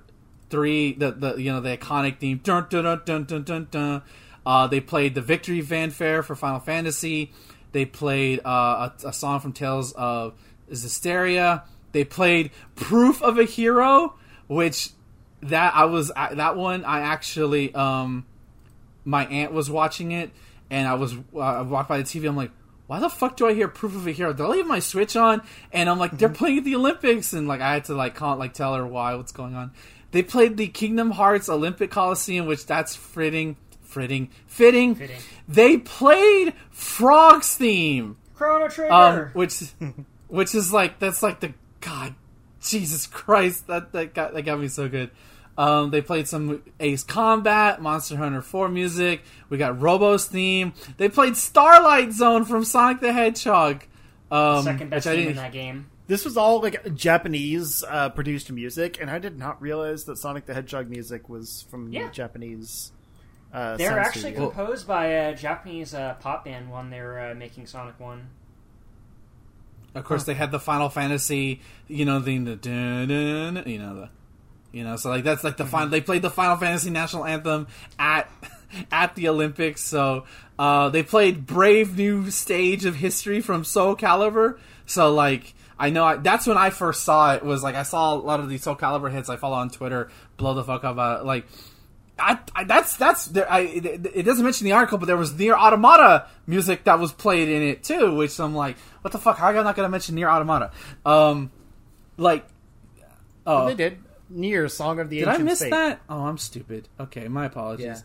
three, the, the you know the iconic theme. Dun, dun, dun, dun, dun, dun, dun. Uh, they played the Victory Fanfare for Final Fantasy. They played uh, a, a, song from Tales of Zestiria. They played Proof of a Hero, which that I was that one I actually um my aunt was watching it and I was uh, I walked by the TV. I'm like, why the fuck do I hear proof of a hero? Did I leave my switch on? And I'm like, they're mm-hmm. playing at the Olympics, and like I had to like call like tell her why what's going on. They played the Kingdom Hearts Olympic Coliseum, which that's fitting, fitting, fitting. fitting. They played Frog's theme, Chrono Trigger, um, which, which is like that's like the God, Jesus Christ, that that got that got me so good. Um, they played some Ace Combat, Monster Hunter 4 music. We got Robo's theme. They played Starlight Zone from Sonic the Hedgehog. Um, Second best theme in that game. This was all like Japanese uh, produced music, and I did not realize that Sonic the Hedgehog music was from yeah. Japanese. Uh, They're actually studio. composed by a Japanese uh, pop band when they were uh, making Sonic One. Of course, huh. they had the Final Fantasy, you know, the, the you know the you know, so like that's like the mm-hmm. final. They played the Final Fantasy national anthem at at the Olympics. So uh, they played "Brave New Stage of History" from Soul Calibur. So like I know I, that's when I first saw it. Was like I saw a lot of these Soul Calibur hits I follow on Twitter blow the fuck up about it. Like I, I, that's that's there. I, it, it, doesn't mention the article, but there was NieR Automata music that was played in it too, which I'm like, what the fuck? How am I not gonna mention NieR Automata? Um, like, oh, they did. NieR Song of the Did I miss Fate. that? Oh, I'm stupid. Okay, my apologies.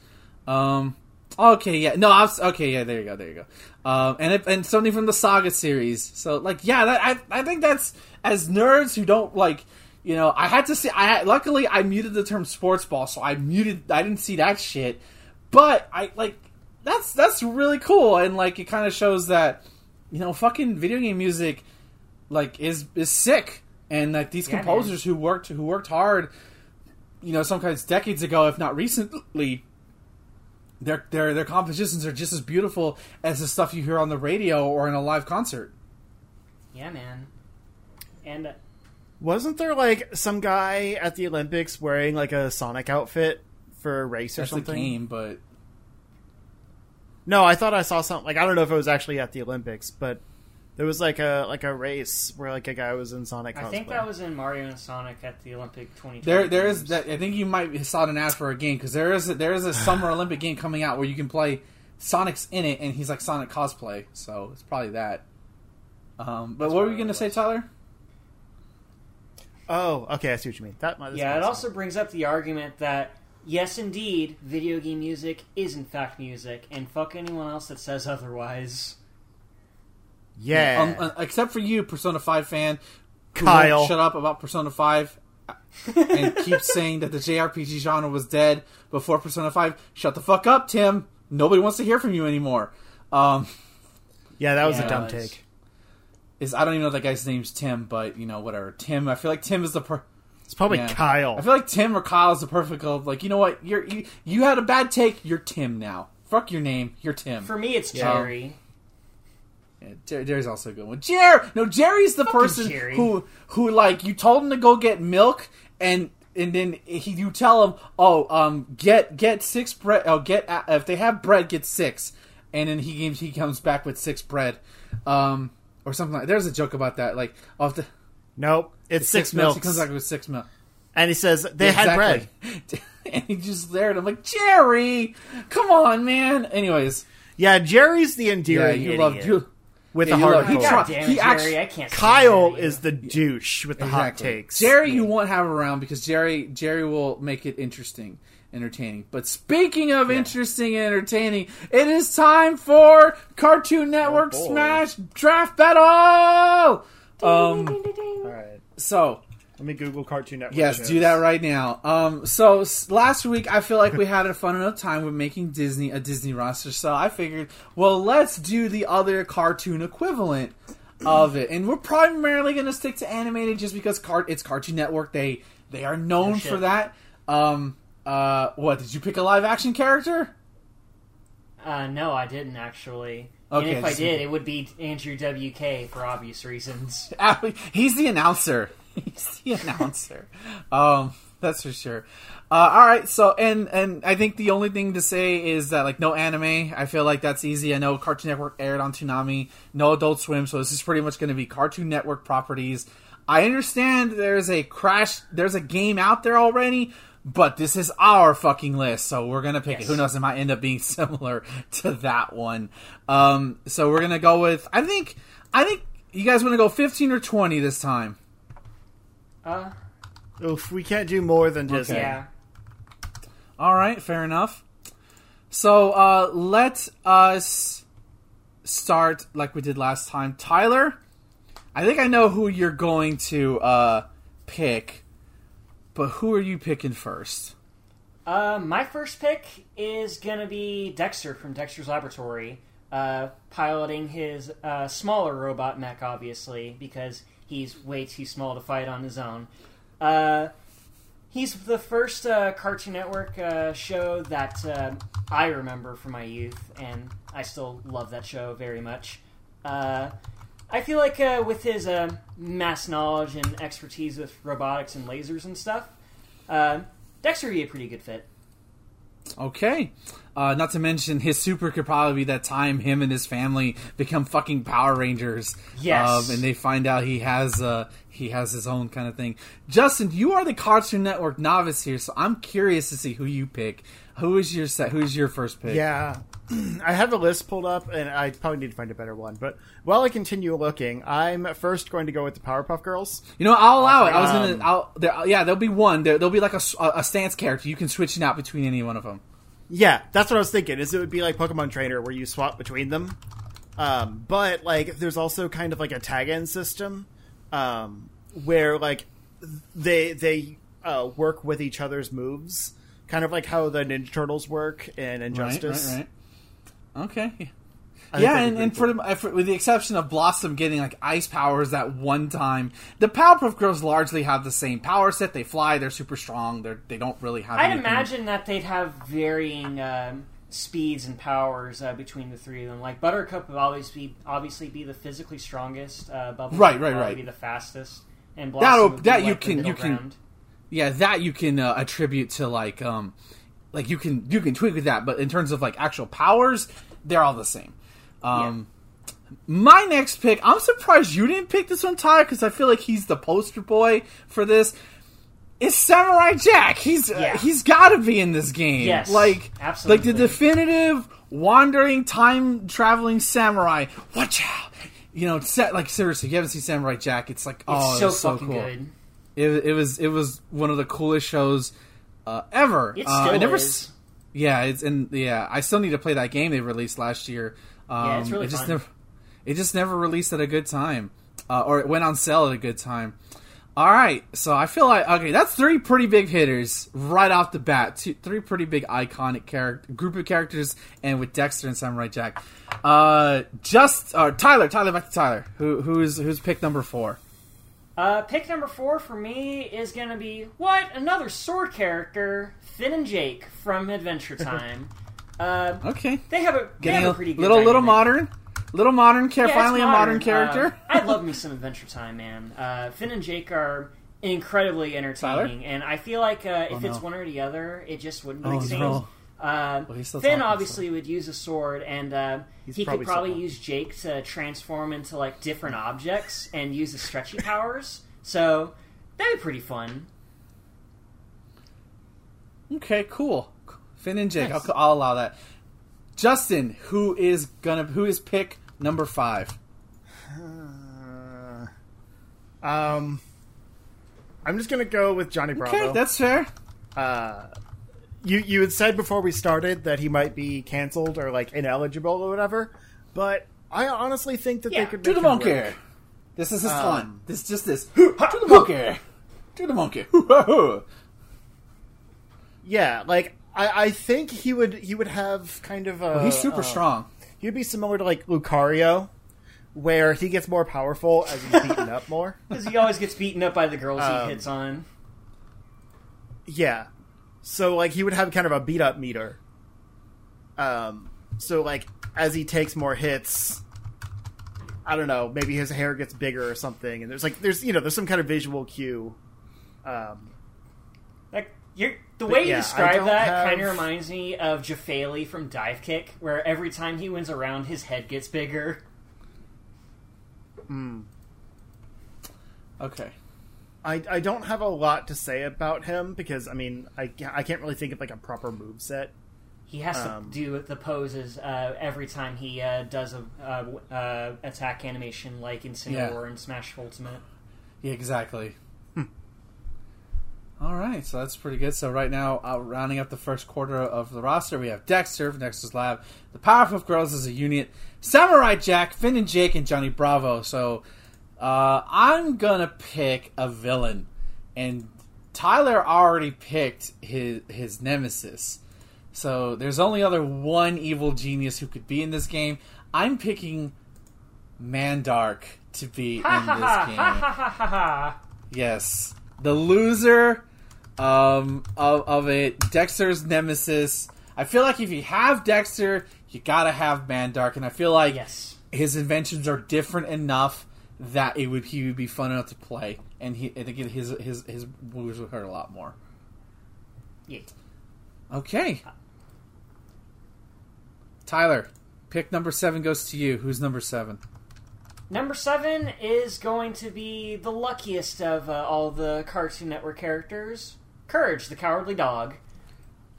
Yeah. Um. Okay, yeah, no, I was okay. Yeah, there you go, there you go. Um, and it, and something from the Saga series. So like, yeah, that, I I think that's as nerds who don't like, you know, I had to see. I luckily I muted the term sports ball, so I muted. I didn't see that shit. But I like that's that's really cool, and like it kind of shows that you know, fucking video game music like is is sick and that these yeah, composers man. who worked who worked hard, you know, sometimes decades ago, if not recently, their their their compositions are just as beautiful as the stuff you hear on the radio or in a live concert. Yeah, man. And uh, wasn't there like some guy at the Olympics wearing like a Sonic outfit for a race or something? game, but no, I thought I saw something. Like I don't know if it was actually at the Olympics, but there was like a like a race where like a guy was in Sonic. Cosplay. I think that was in Mario and Sonic at the Olympic 2020. There, there is that. I think you might saw an ad for a game because there is a, there is a Summer Olympic game coming out where you can play Sonic's in it and he's like Sonic cosplay. So it's probably that. Um, but That's what were you going to say, Tyler? Oh, okay. I see what you mean. That yeah. It also brings up the argument that yes, indeed, video game music is in fact music, and fuck anyone else that says otherwise. Yeah. Um, uh, except for you, Persona 5 fan. Kyle. Shut up about Persona 5 and keep saying that the JRPG genre was dead before Persona 5. Shut the fuck up, Tim. Nobody wants to hear from you anymore. Um, yeah, that was yeah, a dumb take. Is I don't even know that guy's name's Tim, but you know whatever. Tim, I feel like Tim is the per- It's probably yeah. Kyle. I feel like Tim or Kyle is the perfect of like you know what you're you, you had a bad take. You're Tim now. Fuck your name. You're Tim. For me, it's Jerry. Yeah, Jerry, Jerry's also a good one. Jerry, no, Jerry's the Fucking person Jerry. who who like you told him to go get milk and and then he you tell him, oh, um, get get six bread. Oh, get uh, if they have bread, get six, and then he he comes back with six bread, um, or something like. There's a joke about that, like off the. Nope, it's, six, He milks. comes back with six milk. and he says they had bread. And he just there, and I'm like, Jerry, come on, man. Anyways, Yeah, Jerry's the yeah, endearing you idiot love you. With yeah, the you hard he core. tried- damn it, he Jerry! actually- I can't. Kyle you. is the douche with the hot Exactly. takes. Jerry, you won't have around because Jerry, Jerry will make it interesting, entertaining. But speaking of interesting and entertaining, it is time for Cartoon Network boy. Smash Draft Battle. Um, Ding, ding, ding. All right, so let me Google Cartoon Network. Yes, shows. do that right now. Um, so s- last week I feel like we had a fun enough time with making Disney a Disney roster, so I figured, well, let's do the other cartoon equivalent of it, and we're primarily going to stick to animated just because car- it's Cartoon Network. They they are known Oh, for that. Um, uh, what did you pick a live action character? Uh, no, I didn't actually. Okay, and if I did, it would be Andrew WK for obvious reasons. He's the announcer. He's the announcer. Um, that's for sure. Uh, all right. So, and and I think the only thing to say is that like no anime. I feel like that's easy. I know Cartoon Network aired on Toonami, no Adult Swim, so this is pretty much going to be Cartoon Network properties. I understand there's a crash. There's a game out there already. But this is our fucking list, so we're gonna pick it. Who knows? It might end up being similar to that one. Um, so we're gonna go with. I think. I think you guys want to go 15 or 20 this time. Uh, Oof, we can't do more than Disney. yeah. All right, fair enough. So uh, let us start like we did last time. Tyler, I think I know who you're going to uh, pick, but who are you picking first? Uh, my first pick is gonna be Dexter from Dexter's Laboratory, uh, piloting his uh, smaller robot mech, obviously, because he's way too small to fight on his own. Uh, he's the first uh, Cartoon Network uh, show that uh, I remember from my youth, and I still love that show very much. Uh, I feel like uh, with his uh, mass knowledge and expertise with robotics and lasers and stuff, Dexter would be a pretty good fit. Okay. Uh, not to mention his super could probably be that time him and his family become fucking Power Rangers. Yes. Um, and they find out he has uh, he has his own kind of thing. Justin, you are the Cartoon Network novice here, so I'm curious to see who you pick. Who is your set? Who's your first pick? Yeah, I have the list pulled up, and I probably need to find a better one. But while I continue looking, I'm first going to go with the Powerpuff Girls. You know, I'll allow it. I was Um, gonna. I'll, there, yeah, there'll be one. There, there'll be like a stance character. You can switch it out between any one of them. Yeah, that's what I was thinking. Is it would be like Pokemon Trainer where you swap between them. Um, but like, there's also kind of like a tag end system um, where like they they uh, work with each other's moves, kind of like how the Ninja Turtles work in Injustice. Right, right, right. Okay. I yeah, and, and pretty for, for with the exception of Blossom getting like ice powers that one time, the Powerpuff Girls largely have the same power set. They fly. They're super strong. They're they don't really have. I'd anything- imagine that they'd have varying um, speeds and powers uh, between the three of them. Like Buttercup would always be obviously be the physically strongest. Uh, Bubble Right, would right, right. Be the fastest. And That'll- Blossom would be, that you like, the can- you middle can- ground. Yeah, that you can uh, attribute to like um, like you can you can tweak with that, but in terms of like actual powers, they're all the same. Um, My next pick, I'm surprised you didn't pick this one, Ty, because I feel like he's the poster boy for this. Is Samurai Jack? He's uh, he's got to be in this game. Yes, like absolutely. like the definitive wandering time traveling samurai. Watch out! You know, set, like seriously, if you haven't seen Samurai Jack, it's like It's oh, so it's so fucking cool. good. It, it was it was one of the coolest shows uh, ever. It Uh, still I never, is. Yeah, it's and yeah, I still need to play that game they released last year. Um, Yeah, it's really it just fun. never it just never released at a good time, uh, or it went on sale at a good time. All right, so I feel like okay, that's three pretty big hitters right off the bat. Two, three pretty big iconic character group of characters, and with Dexter and Samurai Jack. Uh, just uh, Tyler, Tyler, back to Tyler. Who who's who's pick number four? Uh, pick number four for me is gonna be what another sword character, Finn and Jake from Adventure Time. Uh, Okay, they have a they have a pretty good little little modern, little modern. Care Yeah, finally a modern Uh, character. I love me some Adventure Time, man. Uh, Finn and Jake are incredibly entertaining, and I feel like uh, if Oh, it's no. one or the other, it just wouldn't Oh, make sense. no. Uh, Well, Finn obviously would use a sword, and uh, he probably could probably use Jake to transform into like different objects and use his stretchy powers. So that'd be pretty fun. Okay, cool. Finn and Jake, Nice. I'll, I'll allow that. Justin, who is gonna who is pick number five? Uh, um, I'm just gonna go with Johnny Bravo. Okay, that's fair. uh, you you had said before we started that he might be canceled or like ineligible or whatever, but I honestly think that Yeah, they could do the monkey. work. This is his Um, fun. This is just this. to the monkey. To the monkey. Yeah, like I, I think he would he would have kind of a He's super uh, strong. He would be similar to like Lucario, where he gets more powerful as he's beaten up more. Because he always gets beaten up by the girls Um, he hits on. Yeah. So like he would have kind of a beat up meter. Um so like as he takes more hits I don't know, maybe his hair gets bigger or something and there's like there's you know, there's some kind of visual cue. Um Like you're, the But way you yeah, I describe that have- kind of reminds me of Jefailey from Divekick, where every time he wins a round, his head gets bigger. Hmm. Okay. I, I don't have a lot to say about him because I mean I, I can't really think of like a proper move set. He has Um, to do the poses uh, every time he uh, does a uh, uh, attack animation, like in Cinder Yeah. War and Smash Ultimate. Yeah, exactly. All right, so that's pretty good. So right now, uh, rounding up the first quarter of the roster, we have Dexter from Dexter's Lab, the Powerpuff Girls as a unit, Samurai Jack, Finn and Jake, and Johnny Bravo. So uh, I'm gonna pick a villain, and Tyler already picked his his nemesis. So there's only other one evil genius who could be in this game. I'm picking Mandark to be in this game. Yes, the loser um, of of it, Dexter's nemesis. I feel like if you have Dexter, you gotta have Mandark, and I feel like Yes. his inventions are different enough that it would he would be fun enough to play, and he I think his his his moves would hurt a lot more. Yeah. Okay, Tyler, pick number seven goes to you. Who's number seven? Number seven is going to be the luckiest of uh, all the Cartoon Network characters, Courage, the Cowardly Dog.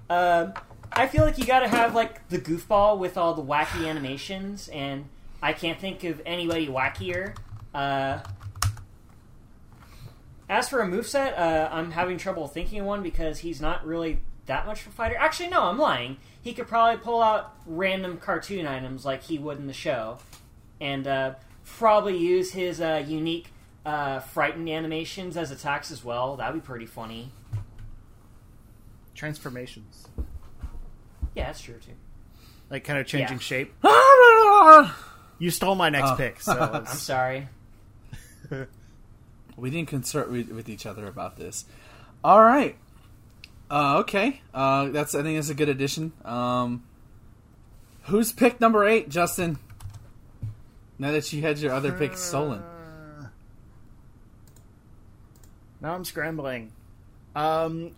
Uh, I feel like you got to have like the goofball with all the wacky animations, and I can't think of anybody wackier. Uh, as for a moveset, uh, I'm having trouble thinking one because he's not really that much of a fighter. Actually, no, I'm lying. He could probably pull out random cartoon items like he would in the show, and uh, probably use his uh, unique uh, frightened animations as attacks as well. That'd be pretty funny. Transformations. Yeah, that's true too. Like kind of changing Yeah. shape. You stole my next Oh. pick, so I'm it's- sorry. We didn't consult with, with each other about this. All right. Uh, okay. Uh, that's I think that's a good addition. Um, who's pick number eight, Justin? Now that you had your other pick stolen. Uh, Now I'm scrambling. Um,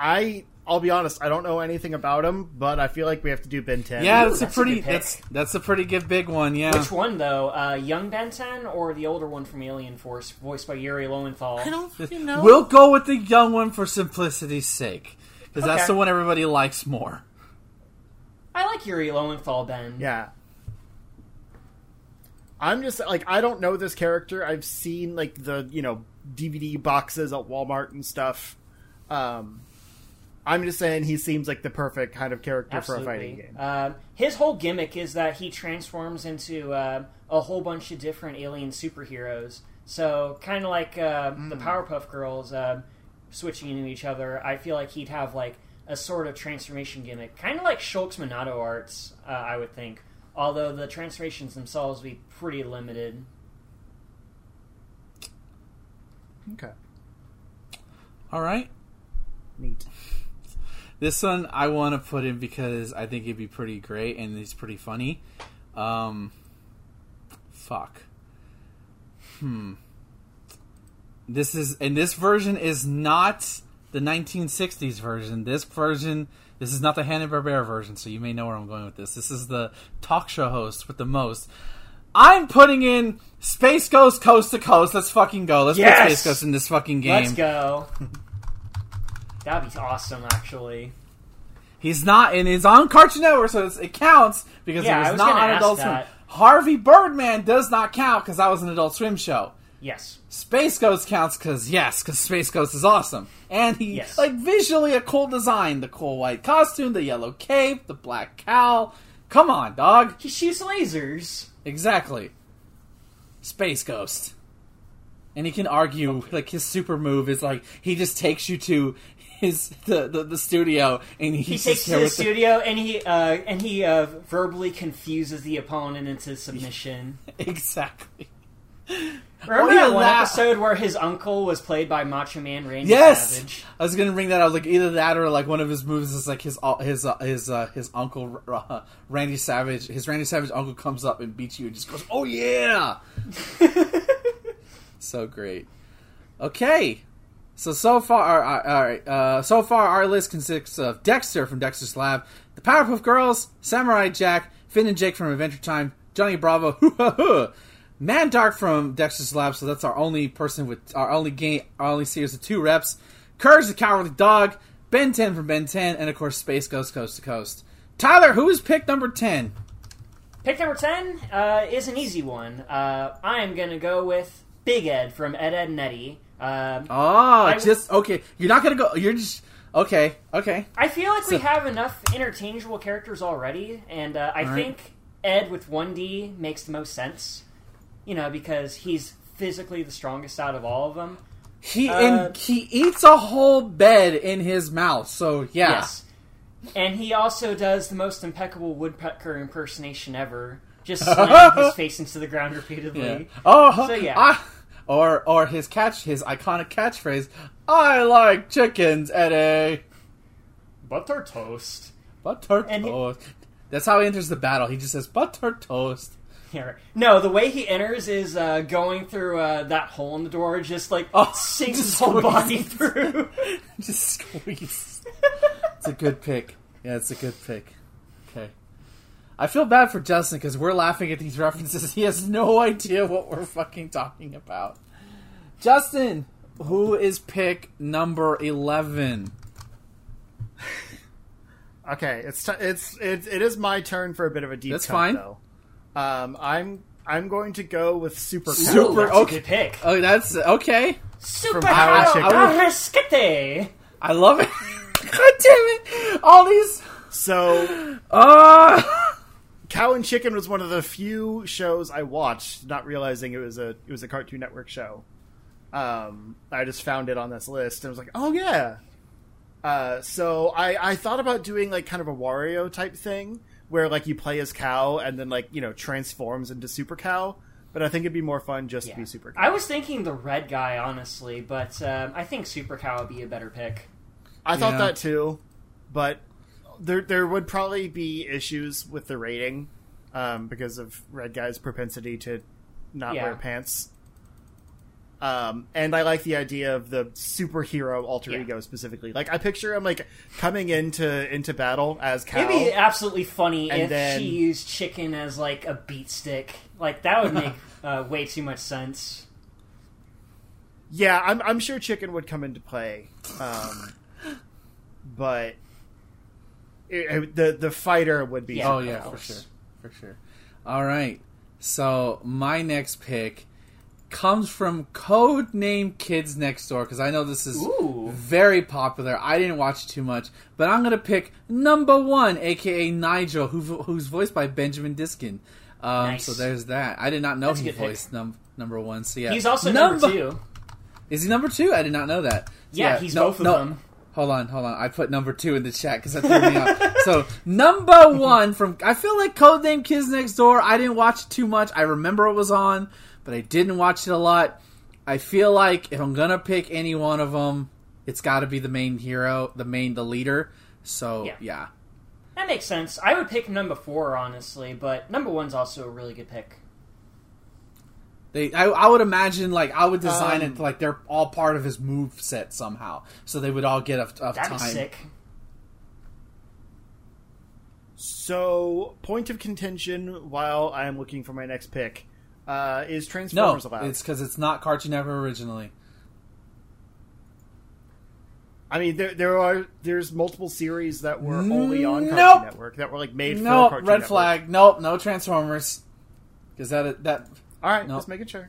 I I'll be honest. I don't know anything about him, but I feel like we have to do Ben 10. Yeah, Ooh, that's, a that's a pretty good pick. that's that's a pretty good big one. Yeah. Which one though? Uh, young Ben 10 or the older one from Alien Force, voiced by Yuri Lowenthal? I don't. You know. We'll go with the young one for simplicity's sake, because that's the one everybody likes more. I like Yuri Lowenthal Ben. Yeah. I'm just like I don't know this character. I've seen like the you know DVD boxes at Walmart and stuff. Um, I'm just saying he seems like the perfect kind of character for a fighting game. Um, his whole gimmick is that he transforms into uh, a whole bunch of different alien superheroes. So, kind of like uh, the Hmm. Powerpuff Girls uh, switching into each other, I feel like he'd have like a sort of transformation gimmick, kind of like Shulk's Monado arts, uh, I would think. Although the transformations themselves would be pretty limited. Okay, All right. neat. This one I want to put in because I think it'd be pretty great and it's pretty funny. Um, fuck. Hmm. This is and this version is not the 1960s version. This version, this is not the Hanna Barbera version, so you may know where I'm going with this. This is the talk show host with the most. I'm putting in Space Ghost Coast to Coast. Let's fucking go. Let's Yes! put Space Ghost in this fucking game. Let's go. That'd be awesome, actually. He's not, and it's on Cartoon Network, so it's, it counts because Yeah, it was, was not on Adult that. Swim. Harvey Birdman does not count because that was an Adult Swim show. Yes. Space Ghost counts because yes, because Space Ghost is awesome, and he Yes. like visually a cool design, the cool white costume, the yellow cape, the black cowl. Come on, dog. He shoots lasers. Exactly. Space Ghost. And he can argue like his super move is like he just takes you to his the the, the studio and he's He takes to the with the- studio and he uh, and he uh, verbally confuses the opponent into submission. exactly. Remember that one that- episode where his uncle was played by Macho Man Randy Yes, Savage? I was gonna bring that. Was like either that or like one of his moves is like his uh, his uh, his uh, his uncle uh, Randy Savage. His Randy Savage uncle comes up and beats you and just goes, "Oh yeah!" so great. Okay, so so far, all right. Uh, so far, our list consists of Dexter from Dexter's Lab, the Powerpuff Girls, Samurai Jack, Finn and Jake from Adventure Time, Johnny Bravo, Mandark from Dexter's Lab. So that's our only person with our only game, our only series of two reps. Courage the Cowardly Dog, Ben 10 from Ben 10, and of course Space Ghost Coast to Coast. Tyler, who is pick number 10? Pick number 10 uh, is an easy one. Uh, I am going to go with Big Ed from Ed, Ed, and Eddy. Um, Oh, I- just okay. You're not gonna go. You're just okay. Okay. I feel like we have enough interchangeable characters already, and uh, I All right. think Ed with 1D makes the most sense. You know, because he's physically the strongest out of all of them. He Uh, and he eats a whole bed in his mouth. So yeah. Yes. And he also does the most impeccable woodpecker impersonation ever, just slamming his face into the ground repeatedly. Yeah. Oh, So, yeah. I- or or his catch, his iconic catchphrase. I like chickens, Eddy. Butter toast. Butter And he- toast. That's how he enters the battle. He just says butter toast. Yeah, right. No, the way he enters is uh, going through uh, that hole in the door, just like Oh, sinks just his whole body through. just squeeze. it's a good pick. Yeah, it's a good pick. Okay. I feel bad for Justin because we're laughing at these references. He has no idea what we're fucking talking about. Justin, who is pick number 11? Okay, it's t- it's it, it is my turn for a bit of a deep That's cut, fine. though. Um, I'm I'm going to go with Super. Super- Ooh, that's okay. a good pick. Oh, that's okay. Super Howard Cow Chicken. Risquete. I love it. God damn it! All these. So, Uh, Cow and Chicken was one of the few shows I watched, not realizing it was a it was a Cartoon Network show. Um, I just found it on this list and was like, oh yeah. Uh, so I I thought about doing like kind of a Wario type thing where like you play as Cow and then like you know transforms into Super Cow. But I think it'd be more fun just to be Super Cow. I was thinking the red guy, honestly, but um, I think Super Cow would be a better pick. I thought that too, but there there would probably be issues with the rating um, because of Red Guy's propensity to not Yeah. wear pants. Um, and I like the idea of the superhero alter Yeah. ego specifically. Like I picture him like coming into into battle as Cow. It'd be absolutely funny if then- she used chicken as like a beat stick. Like that would make uh, way too much sense. Yeah, I'm I'm sure Chicken would come into play, um, but it, it- the the fighter would be. Yeah. oh yeah, Cow. for sure, for sure. All right. So my next pick comes from Code Name Kids Next Door because I know this is Ooh. very popular. I didn't watch too much, but I'm gonna pick number one, aka Nigel, who, who's voiced by Benjamin Diskin. Um, Nice. So there's that. I did not know That's he good voiced num- number one. So yeah, He's also number, two. Is he number two? I did not know that. So, Yeah, he's no- both of no- them. Hold on, hold on. I put number two in the chat because that threw me off. So number one from I feel like Codename Kids Next Door. I didn't watch it too much. I remember it was on, but I didn't watch it a lot. I feel like if I'm gonna pick any one of them, it's got to be the main hero, the main, the leader. So Yeah. yeah. That makes sense. I would pick number four, honestly, but number one's also a really good pick. They, I, I would imagine, like I would design Um, it like they're all part of his move set somehow, so they would all get enough, enough That'd time. be sick. So, point of contention while I am looking for my next pick uh, is No, Transformers allowed? it's because it's not Cartoon Network originally. I mean, there there are there's multiple series that were only on Cartoon Nope. Network that were like made for Nope, Cartoon red Network. flag. Nope, no Transformers. Because that that All right, Nope. just making sure.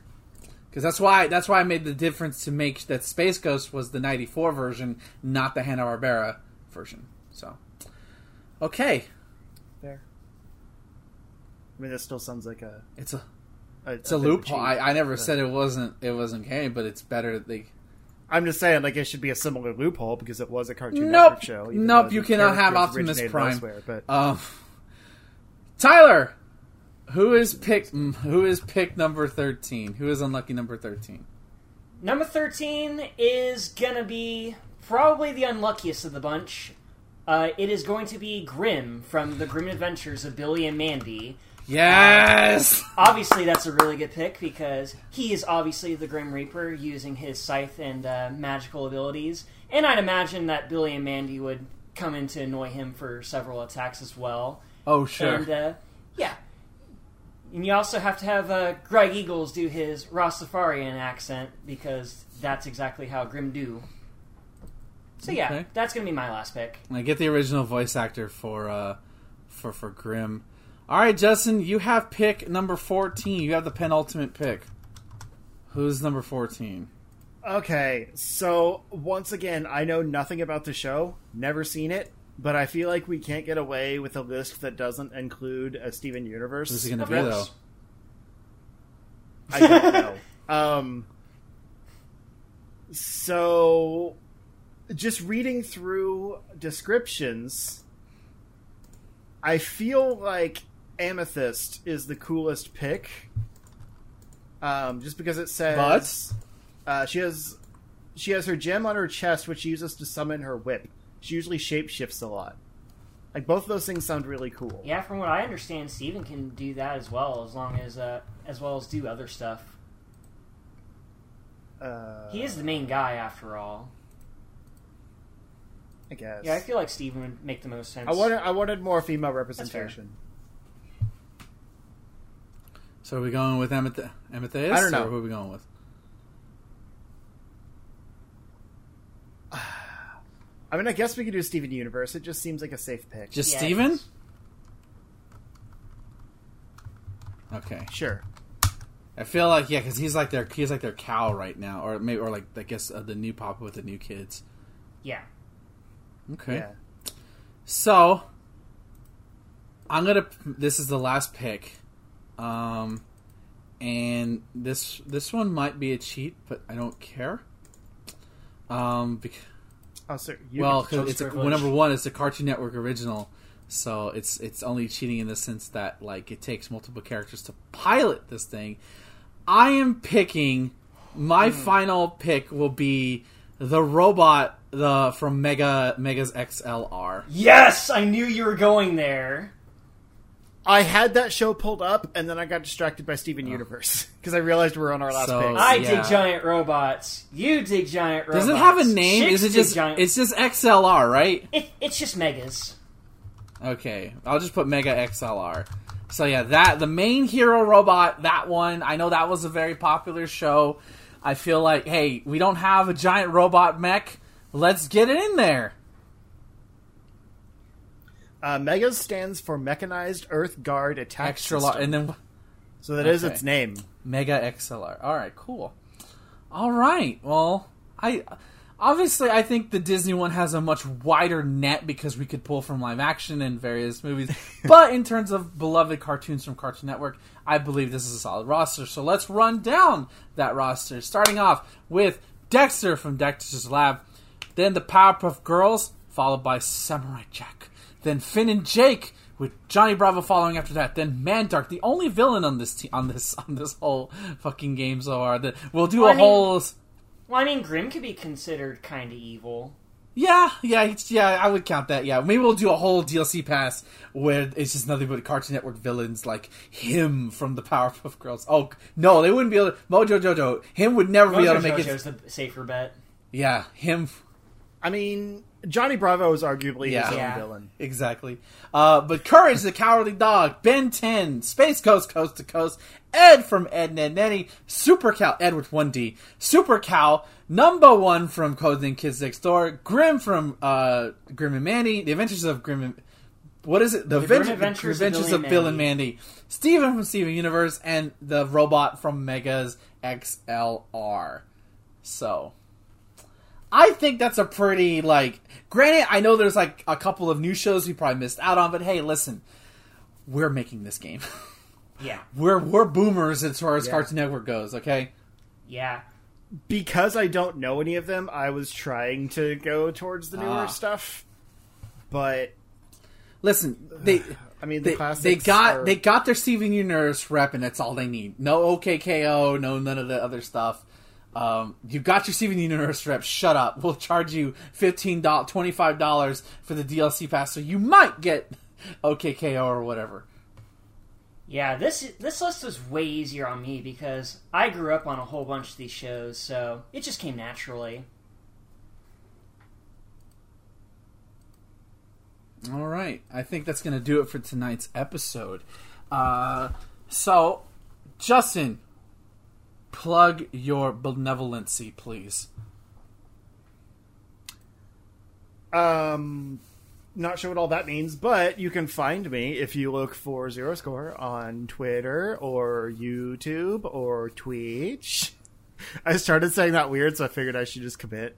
because that's why that's why I made the difference to make that Space Ghost was the '94 version, not the Hanna Barbera version. So, okay, There. I mean, that still sounds like a. it's a a it's a bit of loophole. I, I never But- said it wasn't it wasn't okay, but it's better that they. I'm just saying, like it should be a similar loophole because it was a Cartoon Nope. Network show. even Nope, you cannot have characters Optimus originated Prime. Elsewhere, but Um, Tyler, who is pick who is pick number thirteen? Who is unlucky number thirteen? Number 13 is gonna be probably the unluckiest of the bunch. Uh, it is going to be Grim from the Grim Adventures of Billy and Mandy. Yes. Obviously, that's a really good pick because he is obviously the Grim Reaper using his scythe and uh, magical abilities. And I'd imagine that Billy and Mandy would come in to annoy him for several attacks as well. Oh sure. And uh, yeah, and you also have to have uh, Greg Eagles do his Rastafarian accent because that's exactly how Grim do. So yeah, Okay. that's gonna be my last pick. I get the original voice actor for uh for for Grim. All right, Justin, you have pick number fourteen. You have the penultimate pick. Who's number fourteen? Okay, so once again, I know nothing about the show, never seen it, but I feel like we can't get away with a list that doesn't include a Steven Universe. Who's he going to be though? course. I don't know. um, so, just reading through descriptions, I feel like Amethyst is the coolest pick. Um, just because it says uh, she has she has her gem on her chest, which she uses to summon her whip. She usually shapeshifts a lot. Like both of those things sound really cool. Yeah, from what I understand, Steven can do that as well, as long as uh, as well as do other stuff. Uh, He is the main guy after all. I guess. Yeah, I feel like Steven would make the most sense. I wanted I wanted more female representation. So are we going with Ameth- Amethyst? I don't know. Or who are we going with? I mean, I guess we could do Steven Universe. It just seems like a safe pick. Just Yeah, Steven? Okay. sure. I feel like yeah, because he's like their he's like their cow right now, or maybe or like I guess uh, the new pop with the new kids. Yeah. Okay. Yeah. So I'm gonna. This is the last pick, um, and this this one might be a cheat, but I don't care. Um, bec- Oh, sir. You well, 'cause it's a, privilege. number one, it's a Cartoon Network original, so it's it's only cheating in the sense that like it takes multiple characters to pilot this thing. I am picking. My Hmm. final pick will be the robot the from Mega Megas XLR. Yes, I knew you were going there. I had that show pulled up, and then I got distracted by Steven oh. Universe because I realized we are on our last So- pick. I Yeah. dig giant robots. You dig giant robots. Does it have a name? Chicks Is it just giant? it's just XLR, right? It, it's just megas. Okay, I'll just put Mega XLR. So yeah, that the main hero robot, that one. I know that was a very popular show. I feel like, hey, we don't have a giant robot mech. Let's get it in there. Uh, Megas stands for Mechanized Earth Guard Attack Extra System. large, and then so that is Okay. its name. Mega XLR. All right, cool. All right. Well, I obviously I think the Disney one has a much wider net because we could pull from live action and various movies. but in terms of beloved cartoons from Cartoon Network, I believe this is a solid roster. So let's run down that roster. Starting off with Dexter from Dexter's Lab, then the Powerpuff Girls, followed by Samurai Jack, then Finn and Jake with Johnny Bravo following after that. Then Mandark, the only villain on this te- on this on this whole fucking game so far. That we'll do Well, a I mean- whole. Well, I mean, Grim could be considered kind of evil. Yeah, yeah, yeah. I would count that. Yeah, maybe we'll do a whole DLC pass where it's just nothing but Cartoon Network villains like him from the Powerpuff Girls. Oh no, they wouldn't be able. to... Mojo Jojo, him would never be able to Mojo make it. Mojo Jojo's the safer bet. Yeah, him. I mean, Johnny Bravo is arguably Yeah. his own Yeah. villain. Exactly. Uh, but Courage the Cowardly Dog, Ben 10, Space Ghost Coast to Coast, Ed from Ed Ned Netty, Super Cow, Ed with 1D, Super Cow, Number One from Codename Kids Next Door, Grim from uh, Grim and Mandy, The Adventures of Grim and what is it? The, Grim Advent- Adventures of Adventures Billy of and Bill and Mandy. Steven from Steven Universe, and the robot from Megas XLR. So, I think that's a pretty like. Granted, I know there's like a couple of new shows we probably missed out on, but hey, listen, we're making this game. Yeah, we're we're boomers as far as Yeah. Cartoon Network goes. Okay, yeah. Because I don't know any of them, I was trying to go towards the newer Ah. stuff. But listen, they. I mean, the They, classics they got are- they got their Steven Universe rep, and that's all they need. No OK K.O., no none of the other stuff. Um, you got your Steven Universe rep. Shut up. We'll charge you fifteen dollars, twenty five dollars for the DLC pass, so you might get OK K.O. or whatever. Yeah, this this list was way easier on me because I grew up on a whole bunch of these shows, so it just came naturally. All right, I think that's going to do it for tonight's episode. Uh, so, Justin, plug your benevolency, please. Um, not sure what all that means, but you can find me if you look for Zero Score on Twitter or YouTube or Twitch. I started saying that weird, so I figured I should just commit.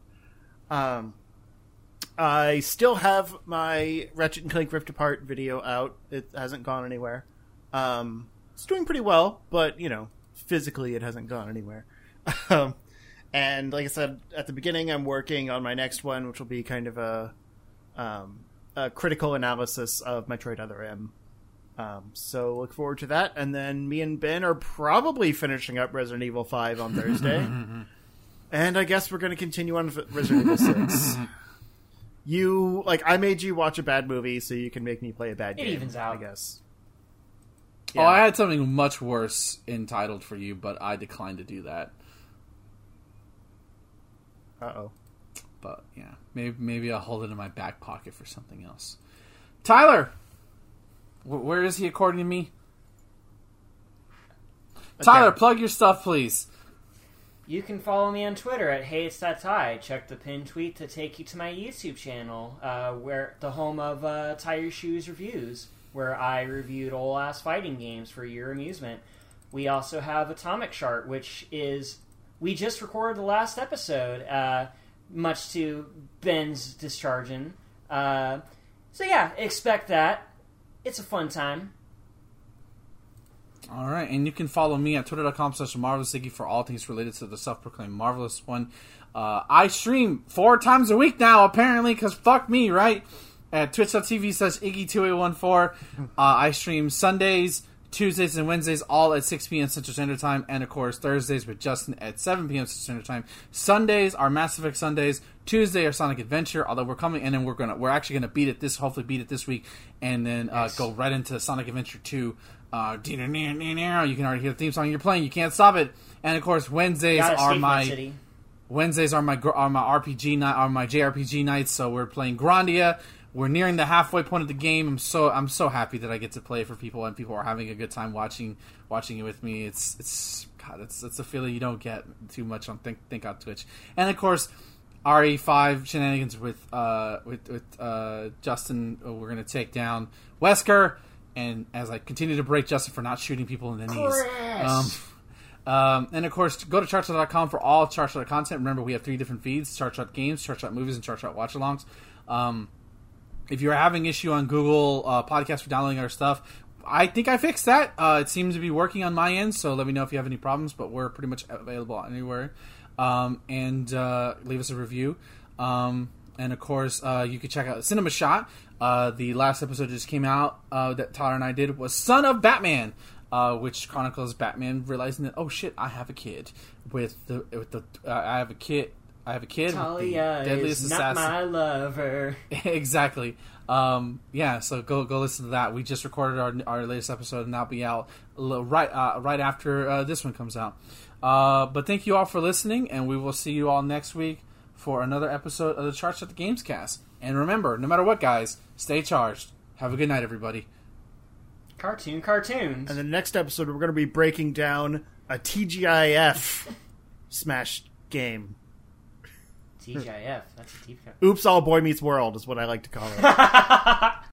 Um, I still have my Ratchet and Clank Rift Apart video out. It hasn't gone anywhere. Um, it's doing pretty well, but you know, physically it hasn't gone anywhere. um, and like I said at the beginning, I'm working on my next one, which will be kind of a, um, a critical analysis of Metroid Other M. Um, so look forward to that. And then me and Ben are probably finishing up Resident Evil 5 on Thursday. and I guess we're going to continue on with Resident Evil 6. You, like, I made you watch a bad movie so you can make me play a bad It game. evens out. I guess. Oh, I had something much worse entitled for you, but I declined to do that. Uh oh. But yeah, maybe maybe I'll hold it in my back pocket for something else. Tyler, wh- where is he according to me? Tyler, plug your stuff, please. You can follow me on Twitter at Hey It's That Ty. Check the pinned tweet to take you to my YouTube channel, uh, where the home of uh, Tie Your Shoes reviews, where I reviewed old ass fighting games for your amusement. We also have Atomic Chart, which is we just recorded the last episode, uh, much to Ben's discharging. Uh, so yeah, expect that. It's a fun time. All right, and you can follow me at twitter.com slash marvelous Iggy for all things related to the self-proclaimed marvelous one. Uh, I stream four times a week now, apparently, because fuck me, right? At twitch.tv slash Iggy2814. Uh, I stream Sundays, Tuesdays, and Wednesdays, all at 6 p.m. Central Standard Time, and of course, Thursdays with Justin at 7 p.m. Central Standard Time. Sundays are Mass Effect Sundays. Tuesday are Sonic Adventure, although we're coming, in and then we're gonna we're actually gonna beat it this, hopefully beat it this week, and then uh, Nice. go right into Sonic Adventure 2. Uh, you can already hear the theme song you're playing. You can't stop it. And of course, Wednesdays are my my. Wednesdays are my are my RPG night are my JRPG nights. So we're playing Grandia. We're nearing the halfway point of the game. I'm so I'm so happy that I get to play for people and people are having a good time watching watching it with me. It's it's God, it's it's a feeling you don't get too much on think think on Twitch. And of course, RE5 shenanigans with uh with with uh Justin. uh, We're gonna take down Wesker. And as I continue to break Justin for not shooting people in the knees, um, um, and of course, go to chartshot.com for all Chartshot content. Remember, we have three different feeds: Chartshot Games, Chartshot Movies, and Chartshot Watch-Alongs. Um, if you're having issue on Google uh, Podcast for downloading our stuff, I think I fixed that. Uh, it seems to be working on my end, so let me know if you have any problems. But we're pretty much available anywhere. Um, and uh, leave us a review. Um, and of course, uh, you can check out Cinema Shot. Uh, the last episode just came out uh, that Tyler and I did was Son of Batman, uh, which chronicles Batman realizing that oh shit, I have a kid with the with the I have a kid. I have a kid. Talia deadliest is assassin. not my lover. exactly. Um, yeah, so go go listen to that. We just recorded our our latest episode, and that'll be out right uh, right after uh, this one comes out. Uh, but thank you all for listening, and we will see you all next week for another episode of the Charts at the Games Cast. And remember, no matter what, guys, stay charged. Have a good night, everybody. Cartoon cartoons. And the next episode, we're going to be breaking down a TGIF Smash game. TGIF. That's a deep cut. Oops, all Boy Meets World is what I like to call it.